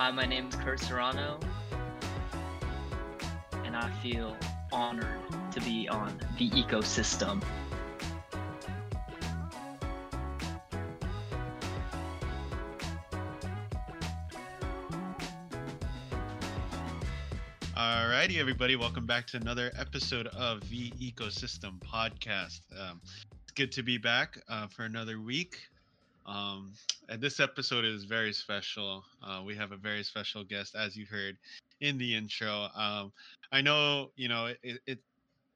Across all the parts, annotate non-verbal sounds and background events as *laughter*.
Hi, my name is Kurt Serrano, and I feel honored to be on the ecosystem. Alrighty, everybody, welcome back to another episode of the Ecosystem Podcast. Um, it's good to be back uh, for another week. Um, and this episode is very special. Uh, we have a very special guest, as you heard in the intro. Um, I know, you know, it, it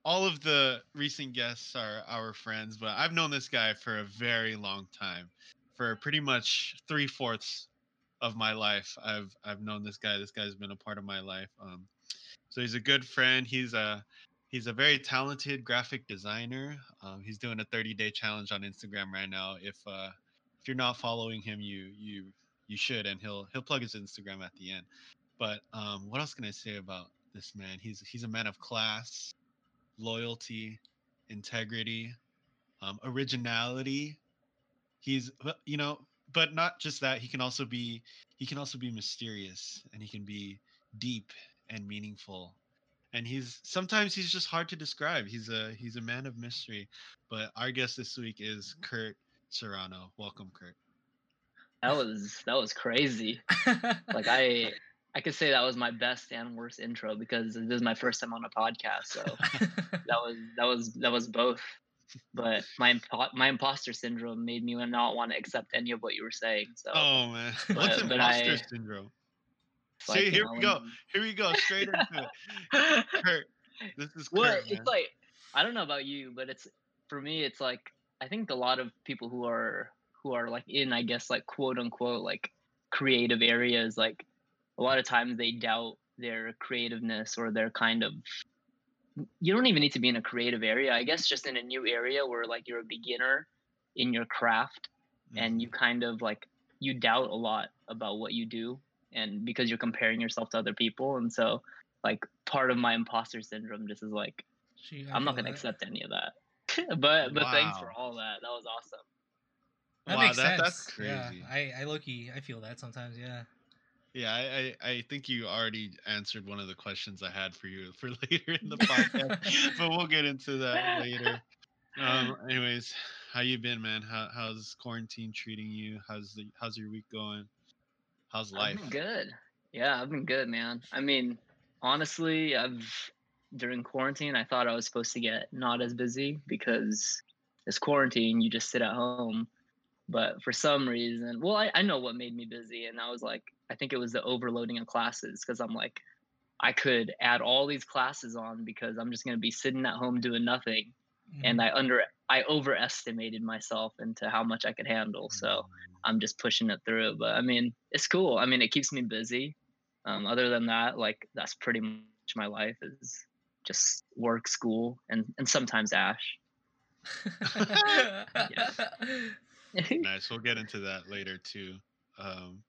all of the recent guests are our friends, but I've known this guy for a very long time, for pretty much three fourths of my life. I've I've known this guy. This guy's been a part of my life. Um, so he's a good friend. He's a he's a very talented graphic designer. Um, he's doing a 30 day challenge on Instagram right now. If uh, if you're not following him, you you you should, and he'll he'll plug his Instagram at the end. But um, what else can I say about this man? He's he's a man of class, loyalty, integrity, um, originality. He's you know, but not just that. He can also be he can also be mysterious, and he can be deep and meaningful and he's sometimes he's just hard to describe he's a he's a man of mystery but our guest this week is kurt serrano welcome kurt That was that was crazy. *laughs* Like I I could say that was my best and worst intro because this is my first time on a podcast. So *laughs* that was that was that was both. But my impo- my imposter syndrome made me not want to accept any of what you were saying. So oh man what's But- but imposter I- syndrome like, see here know, we go here we go straight into it *laughs* kurt this is well, kurt, man. it's like I don't know about you, but it's for me. It's like I think a lot of people who are who are like in, I guess, like quote unquote, like creative areas, like a lot of times they doubt their creativeness or their kind of. You don't even need to be in a creative area. I guess just in a new area where like you're a beginner in your craft and you kind of like you doubt a lot about what you do and because you're comparing yourself to other people and so like part of my imposter syndrome just is like Gee, i'm not going to that. accept any of that *laughs* but but thanks for all that that was awesome That wow makes that, sense. that's crazy Yeah, I, I low-key, I feel that sometimes. Yeah. Yeah, I, I, I think you already answered one of the questions I had for you for *laughs* later in the podcast, *laughs* but we'll get into that later. Um, anyways, how you been, man? How, how's quarantine treating you? How's the how's your week going? How's life? I've been good yeah i've been good man i mean honestly i've during quarantine i thought i was supposed to get not as busy because it's quarantine you just sit at home. But for some reason well I, I know what made me busy and i was like i think it was the overloading of classes because i'm like i could add all these classes on because i'm just going to be sitting at home doing nothing. And Mhm. i under i overestimated myself into how much i could handle so i'm just pushing it through. But i mean it's cool. I mean it keeps me busy. Um, other than that like that's pretty much my life is just work school and and sometimes ash *laughs* *laughs* nice. We'll get into that later too. Um,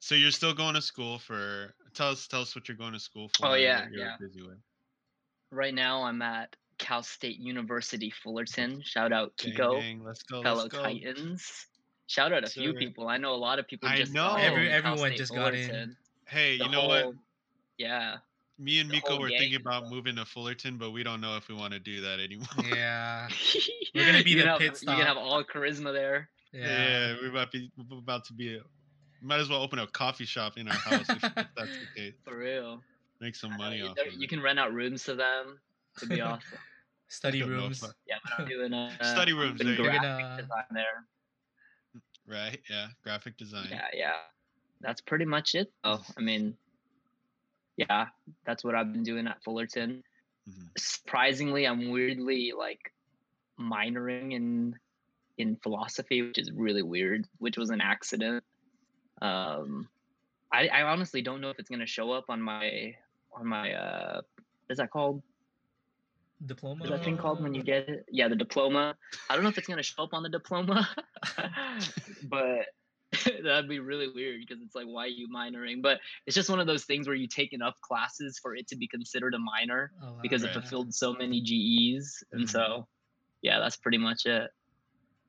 so you're still going to school for? Tell us, tell us what you're going to school for. Oh, yeah, you're yeah. Busy with. right now i'm at cal state university fullerton shout out Gang, kiko gang, let's go. fellow let's go. titans shout out a few people i know a lot of people I just know. got Every- in Cal everyone State just got in. Hey, The you know what? yeah Me and Miko were thinking about moving to Fullerton, but we don't know if we want to do that anymore. yeah. *laughs* We're gonna *laughs* be you the have, pit you can have all charisma there Yeah. Yeah, we're about to be about to be. Might as well open a coffee shop in our house if, if *laughs* that's the case. for real Make some know, money you- off of you it. can rent out rooms to them it'd be awesome Study know rooms. Yeah, I'm doing a Study rooms, there graphic gonna- design there. right? Yeah, graphic design. Yeah, yeah. That's pretty much it. Oh, I mean, yeah, that's what I've been doing at Fullerton. Mhm. Surprisingly, I'm weirdly like minoring in in philosophy, which is really weird, which was an accident. Um, I, I honestly don't know if it's gonna show up on my on my uh, what is that called? Diploma. Is that thing called when you get it? Yeah, the diploma. I don't know if it's gonna show up on the diploma, *laughs* but *laughs* that'd be really weird because it's like, why are you minoring? But it's just one of those things where you take enough classes for it to be considered a minor Oh, wow. because it fulfilled so many GEs, and Mhm. so yeah, that's pretty much it.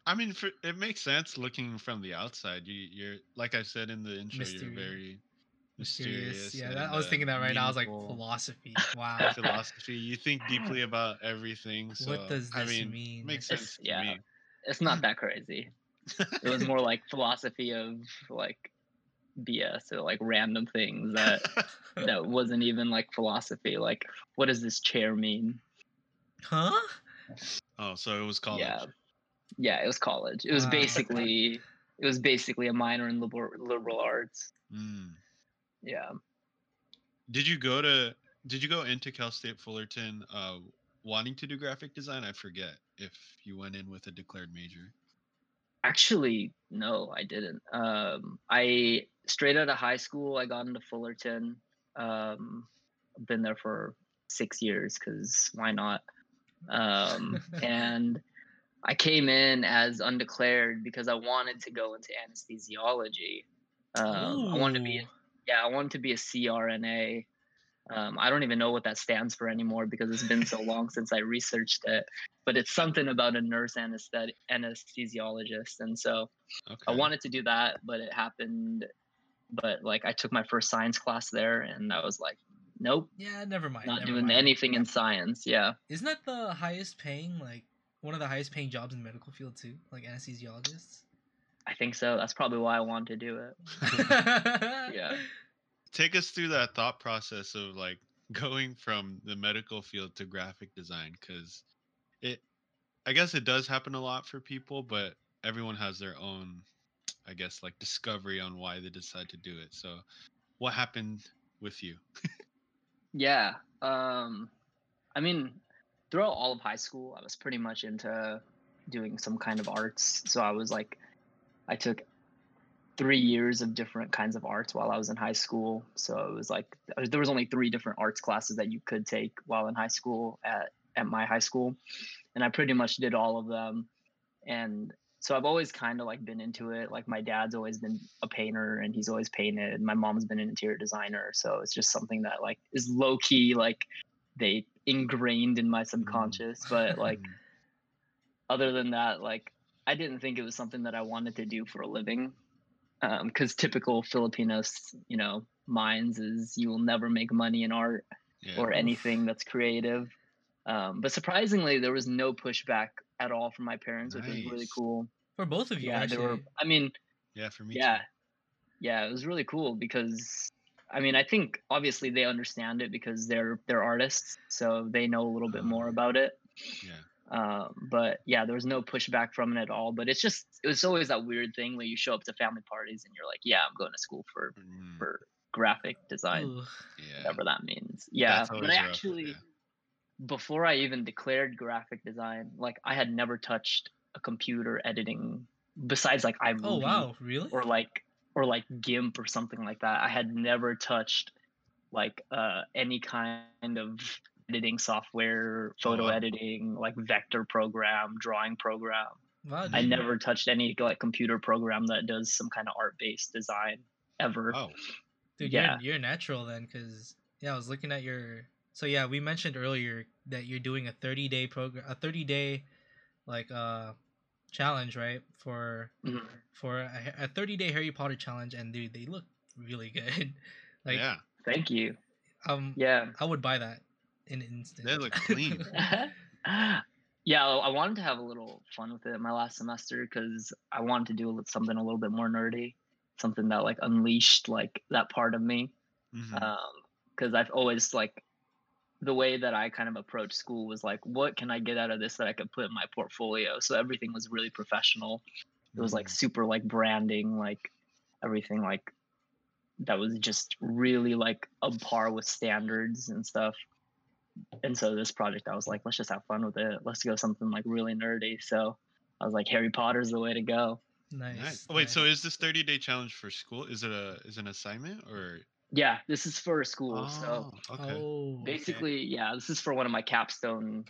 I mean, for, it makes sense looking from the outside. You, you're like I said in the intro. Mystery. You're very, Mysterious. Yeah, that, I was uh, thinking that right now. I was like, philosophy. *laughs* Wow. philosophy. You think deeply *laughs* about everything. So, What does I this mean, mean? Makes It's- sense to yeah. me. It's not that crazy. It was more like philosophy of like BS or like random things that *laughs* that wasn't even like philosophy. Like, what does this chair mean? huh? oh, so it was college. Yeah, yeah, it was college. It was Wow. basically it was basically a minor in liberal liberal arts. Mm. Yeah. Did you go to? Did you go into Cal State Fullerton uh, wanting to do graphic design? I forget if you went in with a declared major. Actually, no, I didn't. Um, I straight out of high school, I got into Fullerton. Um, been there for six years because why not? Um, *laughs* and I came in as undeclared because I wanted to go into anesthesiology. Um, I wanted to be, yeah, I wanted to be a CRNA. Um, I don't even know what that stands for anymore because it's been so long since I researched it. But it's something about a nurse anesthet- anesthesiologist, and so Okay. I wanted to do that, but it happened. But like, I took my first science class there, and I was like, nope, Yeah, never mind. not never doing mind. anything in science. Yeah, Isn't that the highest paying, like one of the highest paying jobs in the medical field too, like anesthesiologists? I think so. That's probably why I wanted to do it. *laughs* yeah. Take us through that thought process of like *laughs* going from the medical field to graphic design, because it, I guess it does happen a lot for people, but everyone has their own, I guess, like discovery on why they decide to do it. So, what happened with you? Yeah. Um, I mean, throughout all of high school, I was pretty much into doing some kind of arts. So I was like, I took three years of different kinds of arts while I was in high school. So it was like uh, there was only three different arts classes that you could take while in high school at at my high school, and I pretty much did all of them. And so I've always kind of like been into it. Like my dad's always been a painter and he's always painted. My mom's been an interior designer, so it's just something that like is low key like they ingrained in my subconscious. But like Mm, *laughs* other than that, like I didn't think it was something that I wanted to do for a living. Because typical Filipinos, you know, minds is you will never make money in art yeah. or anything that's creative. Um, but surprisingly, there was no pushback at all from my parents, which was really cool. For both of you, Yeah, actually. they were. I mean, yeah, for me. yeah, too. yeah, it was really cool because I mean, I think obviously they understand it because they're they're artists, so they know a little bit more Ah. about it. Yeah. Um, but yeah, there was no pushback from it at all. But it's just it was always that weird thing where you show up to family parties and you're like, yeah, I'm going to school for Mm, for graphic design, Ooh. yeah. whatever that means. Yeah, but always I rough, actually yeah. before I even declared graphic design, like I had never touched a computer editing besides like iMovie Oh wow, really? or like or like GIMP or something like that. I had never touched like uh any kind of editing software, photo wow. editing, like vector program, drawing program. wow, I never touched any like computer program that does some kind of art-based design ever. Oh, Dude, Yeah. you're you're natural then, because yeah, I was looking at your. So yeah, we mentioned earlier that you're doing a 30 day program, a 30 day, like uh, challenge, right? For Mhm. for a, a 30 day Harry Potter challenge, and dude, they look really *laughs* good. like, yeah. Thank you. um, Yeah. I would buy that in an instant. They look clean. *laughs* *laughs* yeah, I wanted to have a little fun with it my last semester because I wanted to do something a little bit more nerdy, something that like unleashed like that part of me. Because I've always like the way that I kind of approached school was like, what can I get out of this that I could put in my portfolio? So everything was really professional. It was like Mhm. super like branding, like everything like that was just really like on par with standards and stuff. And so this project, I was like, let's just have fun with it. Let's go something like really nerdy. So I was like, Harry Potter's the way to go. nice. Nice. Wait, so is this 30 day challenge for school? Is it a is it an assignment or? Yeah, this is for school. So Oh, okay. Oh, okay. basically, yeah, this is for one of my capstone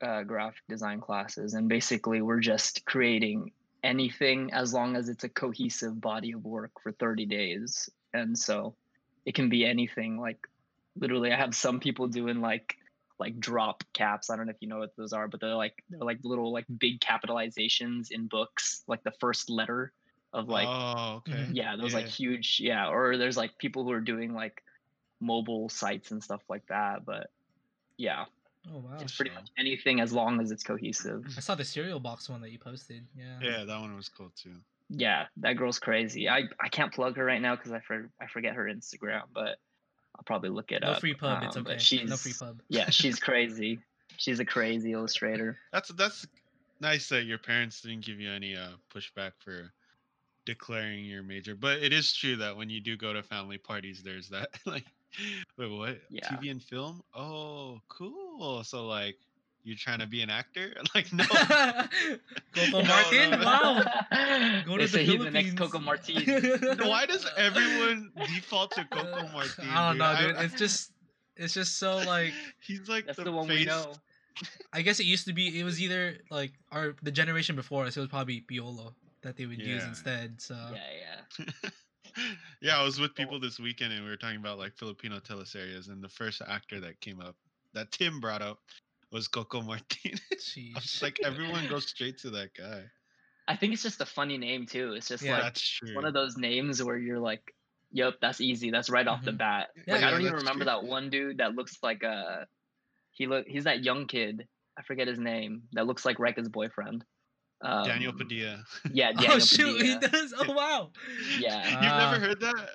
uh, graphic design classes. And basically, we're just creating anything as long as it's a cohesive body of work for 30 days. And so it can be anything like literally, I have some people doing like like drop caps. I don't know if you know what those are, but they're like they're like little like big capitalizations in books, like the first letter of like oh, okay. Mhm. yeah those like huge yeah or there's like people who are doing like mobile sites and stuff like that but yeah Oh wow. it's pretty so- much anything as long as it's cohesive I saw the cereal box one that you posted. Yeah. Yeah, that one was cool too. yeah that girl's crazy i i can't plug her right now because i for, i forget her instagram but i'll probably look it No up free pub. it's um, but okay. she's No free pub. *laughs* yeah she's *laughs* crazy she's a crazy illustrator That's that's nice that your parents didn't give you any uh, pushback for declaring your major. But it is true that when you do go to family parties, there's that *laughs* like, wait, what? Yeah. TV and film? Oh, cool. So like, you trying to be an actor? *laughs* Like, no. *laughs* Coco *laughs* No, Martin. no, no. Wow. Go they to say the he's the next Coco Martin. Why does everyone default to Coco Martin? I don't know, dude. dude. It's just, it's just so like. he's like That's the, the, one face. we know. I guess it used to be. It was either like our the generation before us. It was probably Piolo that they would use instead. So Yeah, yeah. yeah, I was with people this weekend and we were talking about like Filipino teleseries, and the first actor that came up that Tim brought up was Coco Martin. *laughs* I was like everyone goes straight to that guy. I think it's just a funny name too. It's just Yeah. like That's true. one of those names where you're like, "Yep, that's easy. That's right off the Mhm. bat." Yeah, like I don't even remember true. that one dude that looks like a he look he's that young kid. I forget his name. That looks like Rekka's boyfriend. Um, Daniel Padilla. Yeah, *laughs* Daniel oh shoot, he does. Oh wow. *laughs* Yeah. You've never heard that?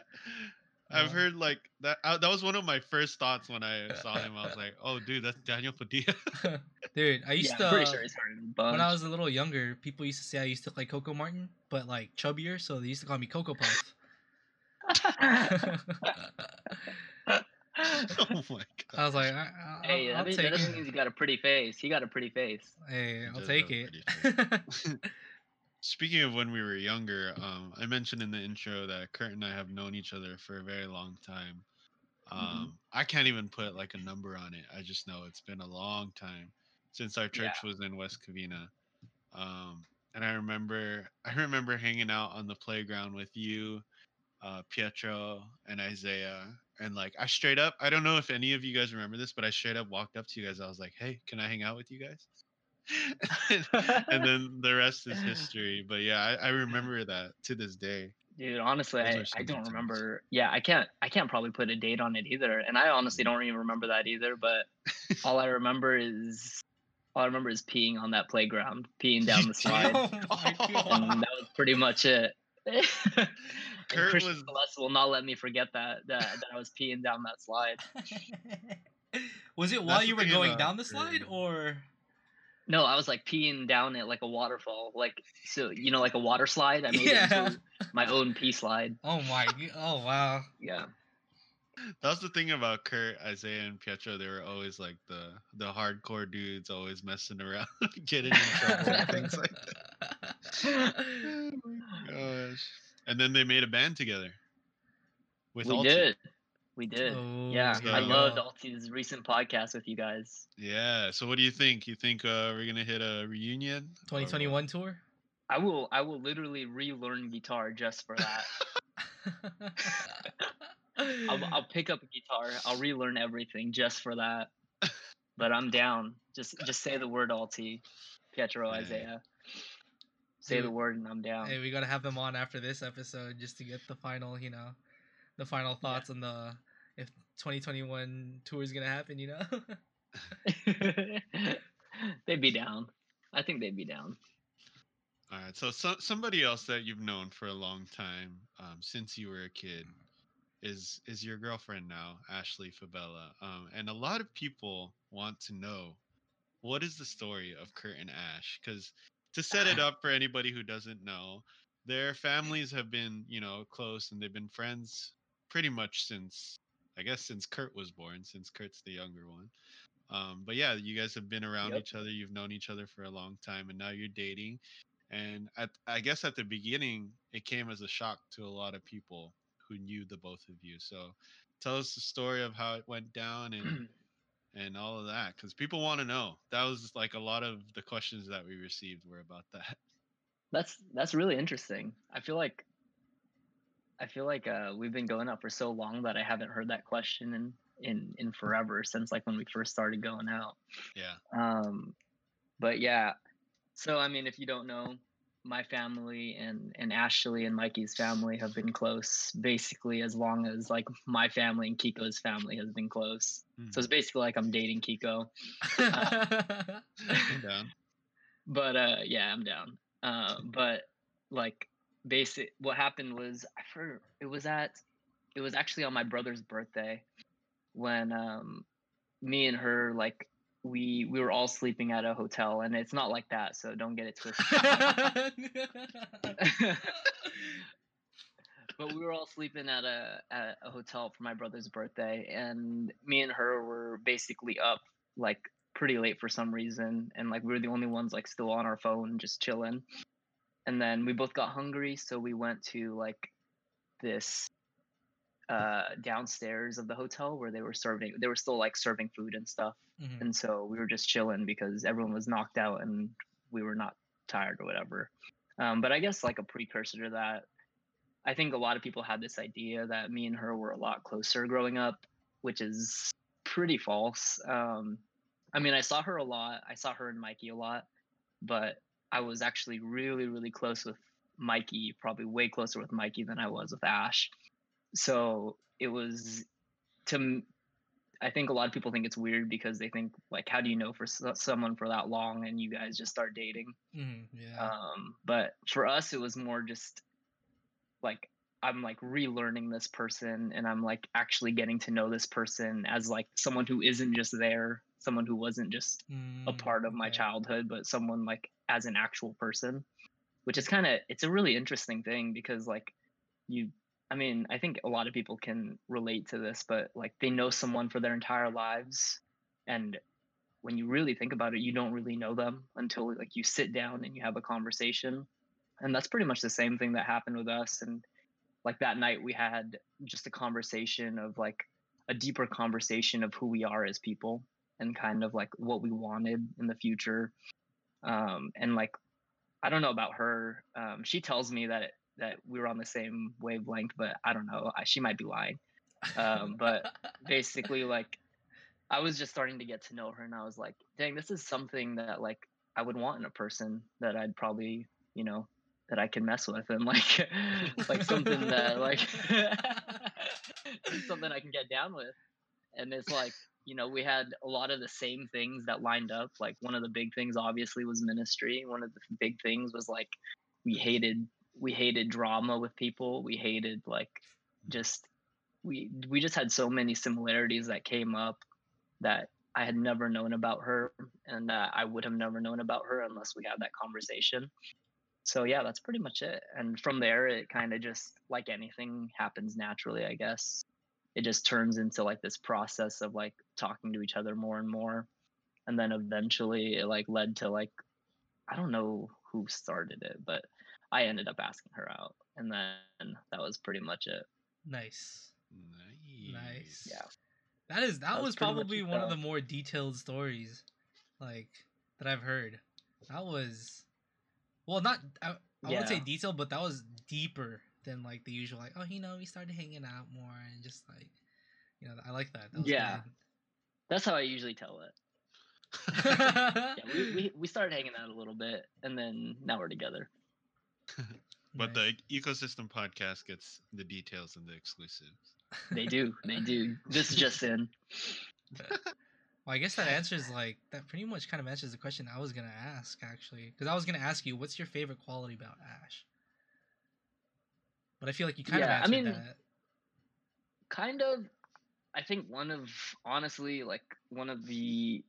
I've heard like that. Uh, that was one of my first thoughts when I *laughs* saw him. I was like, "Oh, dude, that's Daniel Padilla." *laughs* Dude, I used yeah, to. I'm pretty sure he's heard of a bunch. when I was a little younger, people used to say I used to look like Coco Martin, but like chubbier, so they used to call me Coco Puff. *laughs* oh my god. I was like, I, I, hey, I'll that, means, take that doesn't it. mean he's got a pretty face. He got a pretty face. Hey, I'll take it. Speaking of when we were younger, um, I mentioned in the intro that Kurt and I have known each other for a very long time. Um, Mhm. I can't even put like a number on it. I just know it's been a long time since our church was in West Covina. Um, and I remember, *laughs* I remember hanging out on the playground with you, uh, Pietro, and Isaiah. And like, I straight up, I don't know if any of you guys remember this, but I straight up walked up to you guys. I was like, "Hey, can I hang out with you guys?" *laughs* and, *laughs* then the rest is *laughs* history. But yeah, I, I remember that to this day. Dude, honestly, I, I don't times. remember. Yeah, I can't I can't probably put a date on it either. And I honestly Mm. don't even remember that either, but all I remember is all I remember is peeing on that playground, peeing down the slide. oh and that was pretty much it. Kurt Christian was- Celeste will not let me forget that, that that I was peeing down that slide. was it while the you were going down the slide, or No, I was like peeing down it like a waterfall, like so you know, like a water slide. I made it Yeah. into my own pee slide. oh my, oh wow. Yeah. That's the thing about Kurt, Isaiah, and Pietro. They were always like the the hardcore dudes, always messing around, *laughs* getting in trouble, and things like that. *laughs* Oh my gosh! And then they made a band together. With we Alti. did. We did. Oh, yeah, here I loved go. Alti's recent podcast with you guys. Yeah. So what do you think? You think uh, we're gonna hit a reunion? or 2021 tour. I will I will literally relearn guitar just for that. *laughs* I'll, I'll pick up a guitar. I'll relearn everything just for that. But I'm down. Just just say the word Alti, Pietro Yeah. Isaiah. Say the word and I'm down. hey, we gotta have them on after this episode just to get the final, you know, the final thoughts on the if 2021 tour is gonna happen. You know. *laughs* they'd be down. I think they'd be down. All right. So, so somebody else that you've known for a long time, um, since you were a kid, is is your girlfriend now, Ashley Fabella. Um, and a lot of people want to know what is the story of Kurt and Ash? Because to set it up for anybody who doesn't know, their families have been, you know, close and they've been friends pretty much since I guess since Kurt was born, since Kurt's the younger one. Um, but yeah, you guys have been around Yep. each other. You've known each other for a long time, and now you're dating. And at, I guess at the beginning, it came as a shock to a lot of people who knew the both of you. So tell us the story of how it went down and *clears throat* and all of that, because people want to know. That was like a lot of the questions that we received were about that. That's that's really interesting. I feel like I feel like uh, we've been going out for so long that I haven't heard that question in in in forever since like when we first started going out. Yeah. Um, but yeah, so I mean, if you don't know, my family and and Ashley and Mikey's family have been close basically as long as like my family and Kiko's family has been close. So it's Mhm. basically like I'm dating Kiko. *laughs* I'm down. *laughs* but uh yeah i'm down uh but like basic what happened was i for it was at it was actually on my brother's birthday when um me and her like we we were all sleeping at a hotel and it's not like that so don't get it twisted. *laughs* But we were all sleeping at a at a hotel for my brother's birthday and me and her were basically up like pretty late for some reason and like we were the only ones like still on our phone just chilling and then we both got hungry so we went to like this uh downstairs of the hotel where they were serving they were still like serving food and stuff. Mhm. and so we were just chilling because everyone was knocked out and we were not tired or whatever. Um, but i guess like a precursor to that i think a lot of people had this idea that me and her were a lot closer growing up which is pretty false. Um, i mean i saw her a lot. I saw her and mikey a lot but i was actually really really close with mikey probably way closer with mikey than i was with ash so it was to I think a lot of people think it's weird because they think like, how do you know for s- someone for that long and you guys just start dating? Mhm, yeah. Um, but for us, it was more just like I'm like relearning this person and I'm like actually getting to know this person as like someone who isn't just there, someone who wasn't just a Mm, part of my childhood, but someone like as an actual person, which is kind of it's a really interesting thing because like you I mean, I think a lot of people can relate to this, but like they know someone for their entire lives and when you really think about it, you don't really know them until like you sit down and you have a conversation. And that's pretty much the same thing that happened with us and like that night we had just a conversation of like a deeper conversation of who we are as people and kind of like what we wanted in the future. Um and like i don't know about her. Um she tells me that that we were on the same wavelength but i don't know. I, she might be lying. Um, *laughs* but basically like i was just starting to get to know her and i was like dang this is something that like i would want in a person that i'd probably you know that i can mess with and like *laughs* like something that like *laughs* something i can get down with. And it's like you know we had a lot of the same things that lined up like one of the big things obviously was ministry one of the big things was like we hated we hated drama with people we hated like just we we just had so many similarities that came up that I had never known about her, and uh, I would have never known about her unless we had that conversation. So yeah, that's pretty much it. And from there, it kind of just like anything happens naturally, I guess. It just turns into like this process of like talking to each other more and more, and then eventually it like led to like I don't know who started it, but I ended up asking her out, and then that was pretty much it. nice. Nice. Nice. Yeah. That is that, That was was probably one of the more detailed stories like that I've heard. That was well not I, I wouldn't say Yeah. detailed, but that was deeper than like the usual like, oh you know, we started hanging out more and just like you know, I like that. That was Yeah. That's how I usually tell it. *laughs* Yeah, we, we, we started hanging out a little bit, and then now we're together. *laughs* But Nice. the ecosystem podcast gets the details and the exclusives. They do, *laughs* they do. This is just in. Well, I guess that answers like that pretty much kind of answers the question I was gonna ask actually, because I was gonna ask you what's your favorite quality about Ash. But I feel like you kind of Yeah, I mean- that. kind of i think one of honestly like one of the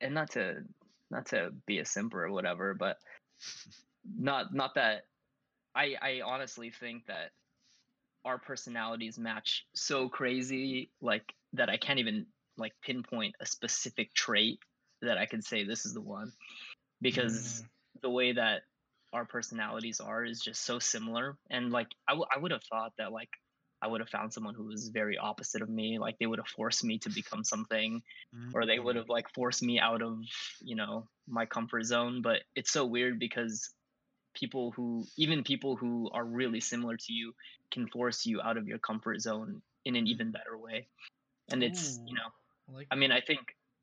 and not to not to be a simper or whatever but not not that i i honestly think that our personalities match so crazy like that i can't even like pinpoint a specific trait that i could say this is the one because Mm, the way that our personalities are is just so similar and like I, w- I would have thought that like i would have found someone who was very opposite of me like they would have forced me to become something or they would mm-hmm. have like forced me out of you know my comfort zone but it's so weird because people who even people who are really similar to you can force you out of your comfort zone in an even better way and it's you know I like I mean, I think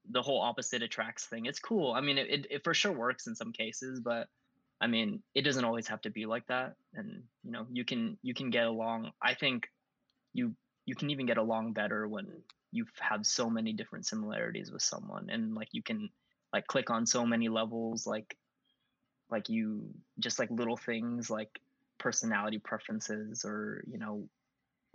the whole opposite attracts thing. It's cool. I mean, it, it, it for sure works in some cases, but I mean, it doesn't always have to be like that, and you know, you can you can get along. I think you you can even get along better when you have so many different similarities with someone, and like you can like click on so many levels, like like you just like little things like personality preferences or you know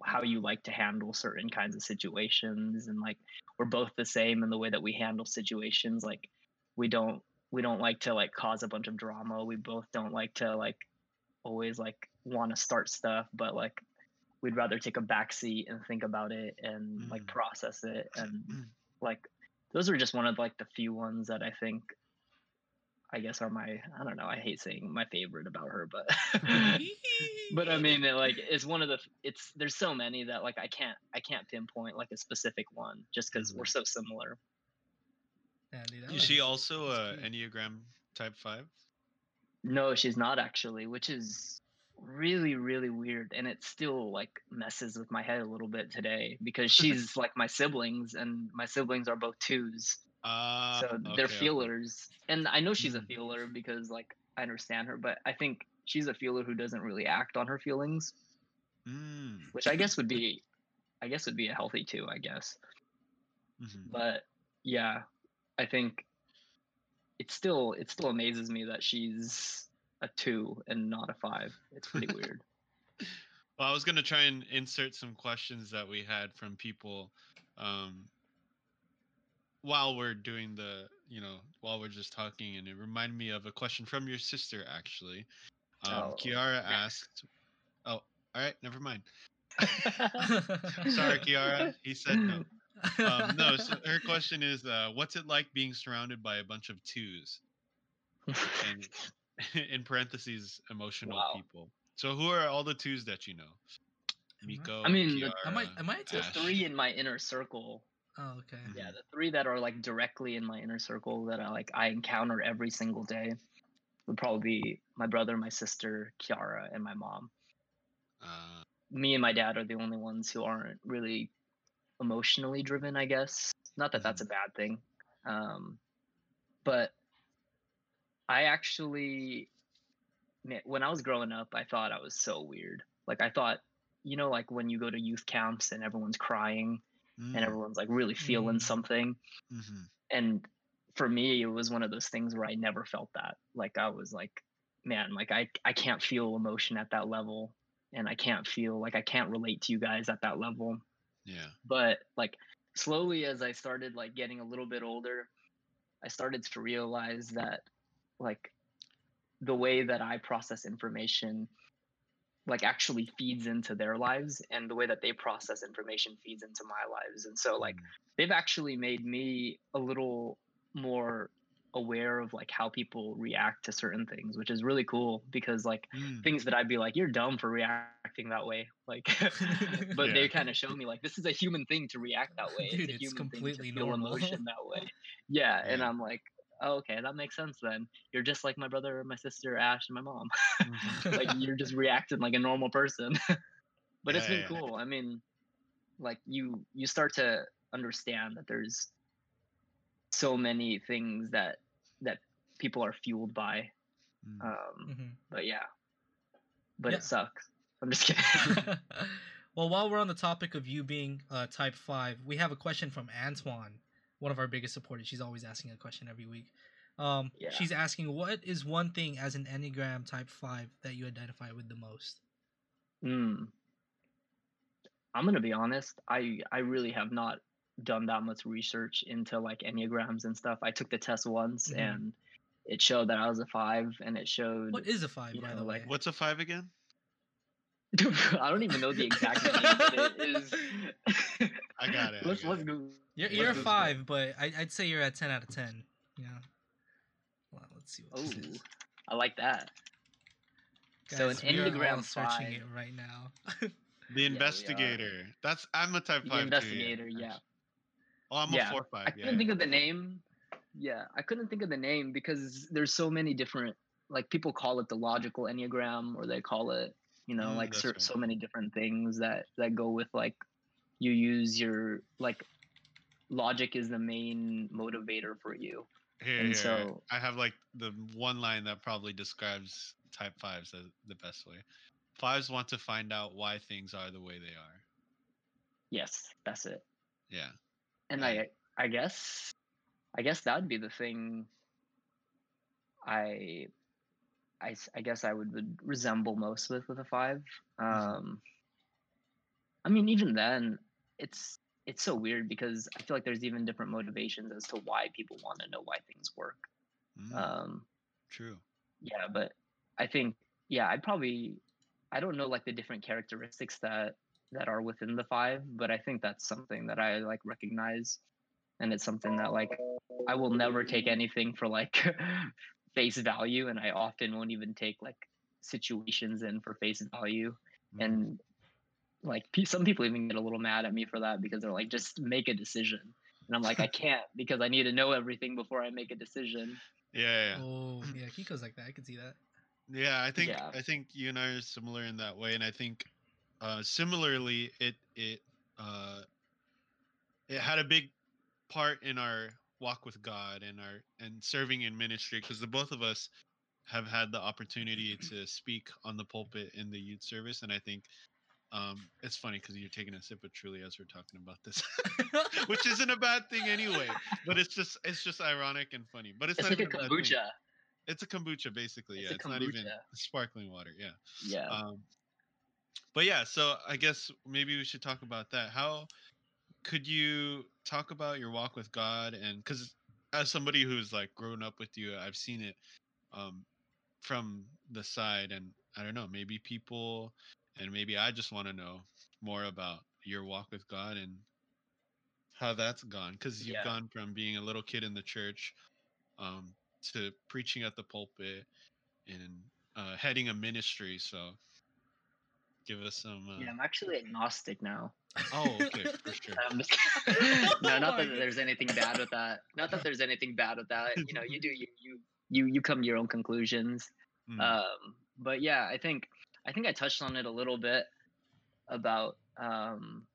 how you like to handle certain kinds of situations and like we're both the same in the way that we handle situations like we don't we don't like to like cause a bunch of drama. We both don't like to like always like want to start stuff but like we'd rather take a back seat and think about it and like Mm. process it and like those are just one of like the few ones that i think i guess are my i don't know i hate saying my favorite about her but *laughs* but i mean it, like it's one of the it's there's so many that like i can't i can't pinpoint like a specific one just because we're so similar Yeah, dude, that Is she also that's uh. Enneagram Type Five? no she's not actually which is really really weird and it still like messes with my head a little bit today because *laughs* she's like my siblings and my siblings are both twos Uh, so they're okay. feelers and i know she's a Mhm. feeler because like i understand her but i think she's a feeler who doesn't really act on her feelings Mm, which i guess would be i guess would be a healthy too i guess mhm. but yeah i think it still it still amazes me that she's a two and not a five it's pretty *laughs* weird Well, I was gonna try and insert some questions that we had from people um, while we're doing the, you know, while we're just talking, and it reminded me of a question from your sister actually. Um, Oh, Kiara yeah. asked. Oh, all right, never mind. *laughs* *laughs* Sorry, Kiara. He said no. Um, *laughs* no, so her question is, uh, what's it like being surrounded by a bunch of twos? And *laughs* *laughs* in parentheses, emotional Wow. people. So who are all the twos that you know? Miko, I mean, the- Kiara, I might, I might. the three in my inner circle Oh, okay. yeah the three that are like directly in my inner circle that i like i encounter every single day would probably be my brother my sister kiara and my mom Uh, me and my dad are the only ones who aren't really emotionally driven i guess. Not that that's a bad thing um, but i actually man, when i was growing up i thought i was so weird. Like i thought you know like when you go to youth camps and everyone's crying mm, and everyone's like really feeling Mm. something. Mhm, and for me it was one of those things where i never felt that. Like i was like man like i i can't feel emotion at that level. And i can't feel like i can't relate to you guys at that level yeah. but like slowly as i started like getting a little bit older i started to realize that like the way that i process information like actually feeds into their lives and the way that they process information feeds into my lives and so like mm, they've actually made me a little more aware of like how people react to certain things which is really cool because like mm, things that i'd be like you're dumb for reacting that way like *laughs* but Yeah. they kind of show me like this is a human thing to react that way Dude, it's a it's completely thing to feel normal. emotion that way *laughs* yeah, and i'm like oh, okay that makes sense then you're just like my brother my sister ash and my mom mhm. *laughs* like you're just reacting like a normal person but it's Yeah, been yeah, yeah. cool i mean like you you start to understand that there's so many things that that people are fueled by Mm. um Mhm. but yeah but Yeah. it sucks *laughs* i'm just *laughs* kidding *laughs* well, while we're on the topic of you being uh, type five, we have a question from Antoine, one of our biggest supporters. She's always asking a question every week. Um, Yeah. She's asking, "What is one thing as an Enneagram Type Five that you identify with the most?" Mm. I'm gonna be honest. I I really have not done that much research into like enneagrams and stuff. I took the test once Mhm. and it showed that I was a five, and it showed. What is a five, you by know, the way? like, What's a five again? *laughs* I don't even know the exact *laughs* name, but it is. *laughs* I got it, Let's got let's it. go. You're, let's you're a go- five, but I, I'd say you're at ten out of ten. Yeah. Well, let's see what Oh. I like that. So an Guys, we are all Enneagram searching five. it right now. The are. investigator. That's I'm a type The five. investigator, too, yeah. Oh, I'm Yeah, a four five. I five. couldn't Yeah. think of the name. Yeah, I couldn't think of the name because there's so many different. Like people call it the logical enneagram, or they call it, you know, Mm, like so, right. so many different things that that go with like you use your like logic is the main motivator for you. Here, And here, so- I have like the one line that probably describes type fives as the best way. Fives want to find out why things are the way they are. Yes, that's it. Yeah. And. I I guess I guess that would be the thing I I, I guess I would, would resemble most with with a 5. Um I mean even then it's it's so weird because I feel like there's even different motivations as to why people want to know why things work. Mm, Um true. yeah but i think yeah i'd probably i don't know like the different characteristics that that are within the five but i think that's something that i like recognize and it's something that like i will never take anything for like *laughs* face value and i often won't even take like situations in for face value Mm, and like some people even get a little mad at me for that because they're like just make a decision and i'm like i *laughs* can't because i need to know everything before i make a decision yeah, yeah, yeah. Oh *clears throat* yeah, Kiko's like that. I can see that. Yeah, I think Yeah. I think you and I are similar in that way, and I think uh, similarly, it it uh, it had a big part in our walk with God and our and serving in ministry because the both of us have had the opportunity to speak on the pulpit in the youth service, and I think um, it's funny because you're taking a sip of Truly as we're talking about this, *laughs* which isn't a bad thing anyway. But it's just it's just ironic and funny. But it's, it's not like a even thing. kombucha It's a kombucha, basically. It's yeah, a it's not even sparkling water. Yeah. yeah Um, but yeah, so I guess maybe we should talk about that. How could you talk about your walk with God? And because as somebody who's like grown up with you, I've seen it um, from the side, and I don't know, maybe people, and maybe I just want to know more about your walk with God and how that's gone. Because you've Yeah. gone from being a little kid in the church um, to preaching at the pulpit and uh, heading a ministry. So give us some. Uh, Yeah, I'm actually agnostic now. Oh, okay, *laughs* for sure. *laughs* *laughs* No, Oh not that God. there's anything bad with that. Not that there's anything bad with that. You know, you do you you you you come to your own conclusions. Mm, Um, but yeah, I think I think I touched on it a little bit about um,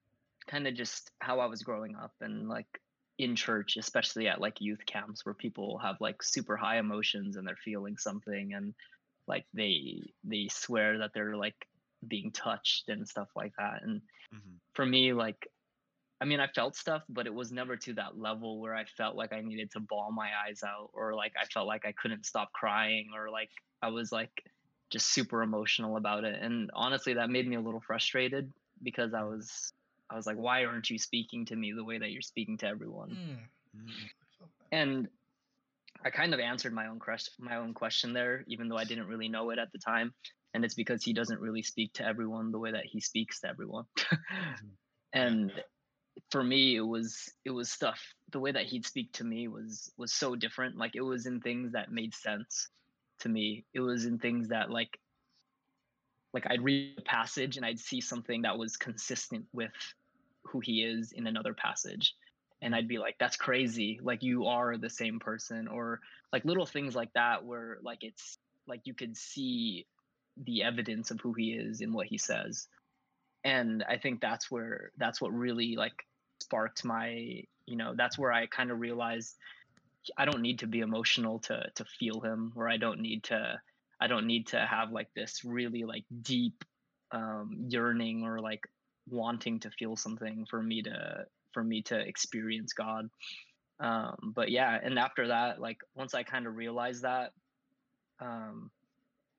kind of just how I was growing up and like in church, especially at like youth camps where people have like super high emotions and they're feeling something and like they they swear that they're like being touched and stuff like that. And mhm, for me like i mean i felt stuff but it was never to that level where i felt like i needed to bawl my eyes out or like i felt like i couldn't stop crying or like i was like just super emotional about it. And honestly that made me a little frustrated because i was i was like why aren't you speaking to me the way that you're speaking to everyone? Mm, mm, I felt that. and I kind of answered my own question, my own question there, even though I didn't really know it at the time. And it's because he doesn't really speak to everyone the way that he speaks to everyone. Mm-hmm. *laughs* and for me, it was it was stuff. The way that he'd speak to me was was so different. Like it was in things that made sense to me. It was in things that like like I'd read a passage and I'd see something that was consistent with who he is in another passage and I'd be like, "That's crazy! Like you are the same person," or like little things like that, where like it's like you could see the evidence of who he is in what he says, and I think that's where that's what really like sparked my, you know, that's where I kind of realized I don't need to be emotional to to feel him, or I don't need to I don't need to have like this really like deep um, yearning or like wanting to feel something for me to for me to experience God. Um, but yeah, and after that, like once I kind of realized that, um,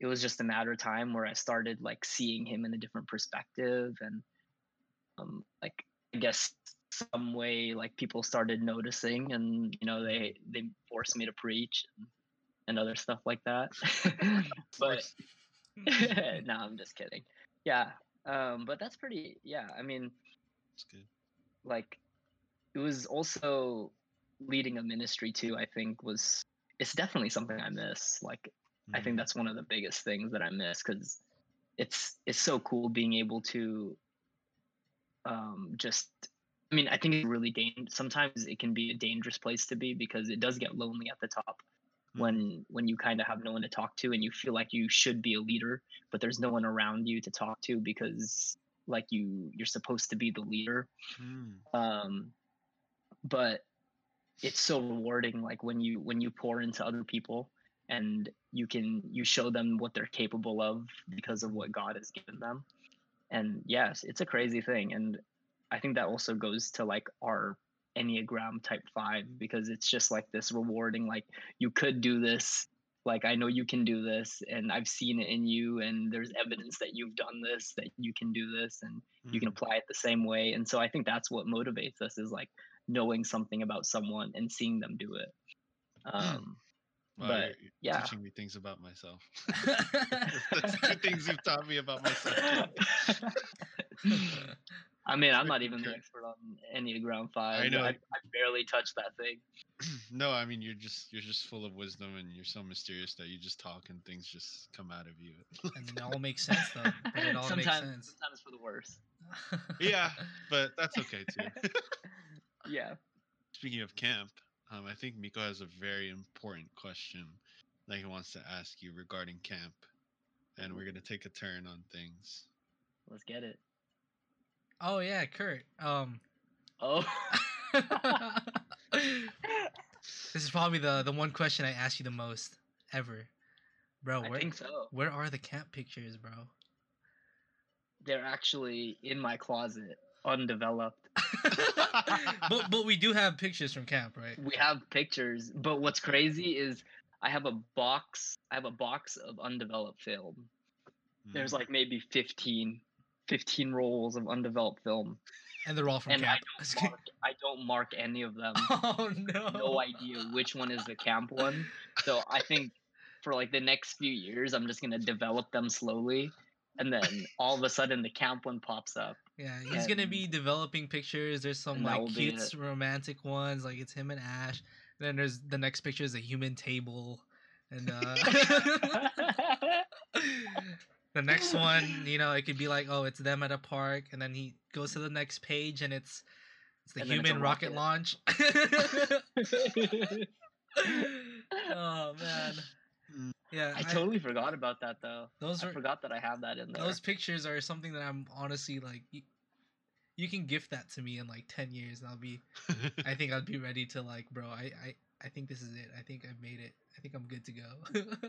it was just a matter of time where I started like seeing him in a different perspective, and um, like I guess some way like people started noticing, and you know they they forced me to preach and, and other stuff like that. *laughs* *laughs* but *laughs* no, I'm just kidding. Yeah, um, but that's pretty. Yeah, I mean, It's good. like it was also leading a ministry too i think was it's definitely something i miss like i think that's one of the biggest things that i miss because it's it's so cool being able to um just i mean i think it's really dangerous sometimes it can be a dangerous place to be because it does get lonely at the top mm, when when you kind of have no one to talk to and you feel like you should be a leader but there's no one around you to talk to because like you you're supposed to be the leader. Mm, um but it's so rewarding like when you when you pour into other people and you can you show them what they're capable of because of what god has given them. And yes it's a crazy thing. And i think that also goes to like our enneagram type 5 because it's just like this rewarding like you could do this. Like i know you can do this and i've seen it in you and there's evidence that you've done this that you can do this and you can Mm. apply it the same way. And so i think that's what motivates us is like knowing something about someone and seeing them do it. Um Wow, but, you're, you're yeah. teaching me things about myself. *laughs* That's two things you've taught me about myself. *laughs* i mean i'm not even the good. expert on enneagram 5 I know. I, I barely touched that thing *clears throat* no, I mean you're just you're just full of wisdom and you're so mysterious that you just talk and things just come out of you. and it all makes sense though. *laughs* But it all sometimes makes sense. sometimes for the worse yeah, but that's okay too. yeah Speaking of camp, um, I think Miko has a very important question that he wants to ask you regarding camp, and we're gonna take a turn on things. let's get it oh yeah, Kurt. Um, oh *laughs* this is probably the the one question I ask you the most ever, bro. i think so where are the camp pictures, bro? they're actually in my closet undeveloped *laughs* but but we do have pictures from camp, right? we have pictures but what's crazy is i have a box i have a box of undeveloped film there's Mm. like maybe 15 15 rolls of undeveloped film And they're all from and I camp. don't, *laughs* mark, I don't mark any of them *laughs* oh no! no idea which one is the camp one so i think for like the next few years i'm just going to develop them slowly and then all of a sudden the camp one pops up Yeah, he's gonna be developing pictures. There's some like cute romantic ones, like it's him and Ash. And then there's the next picture is a human table, and uh, *laughs* the next one, you know, it could be like, oh, it's them at a park, and then he goes to the next page, and it's it's the And then it's human rocket, rocket. launch. *laughs* *laughs* oh man. Mm. yeah, i totally forgot about that though those i are forgot that i have that in there those pictures are something that I'm honestly like. You, you can gift that to me in like ten years, and I'll be *laughs* I think I'd be ready to like, bro. I, I, I think this is it. I think I've made it. I think I'm good to go. *laughs*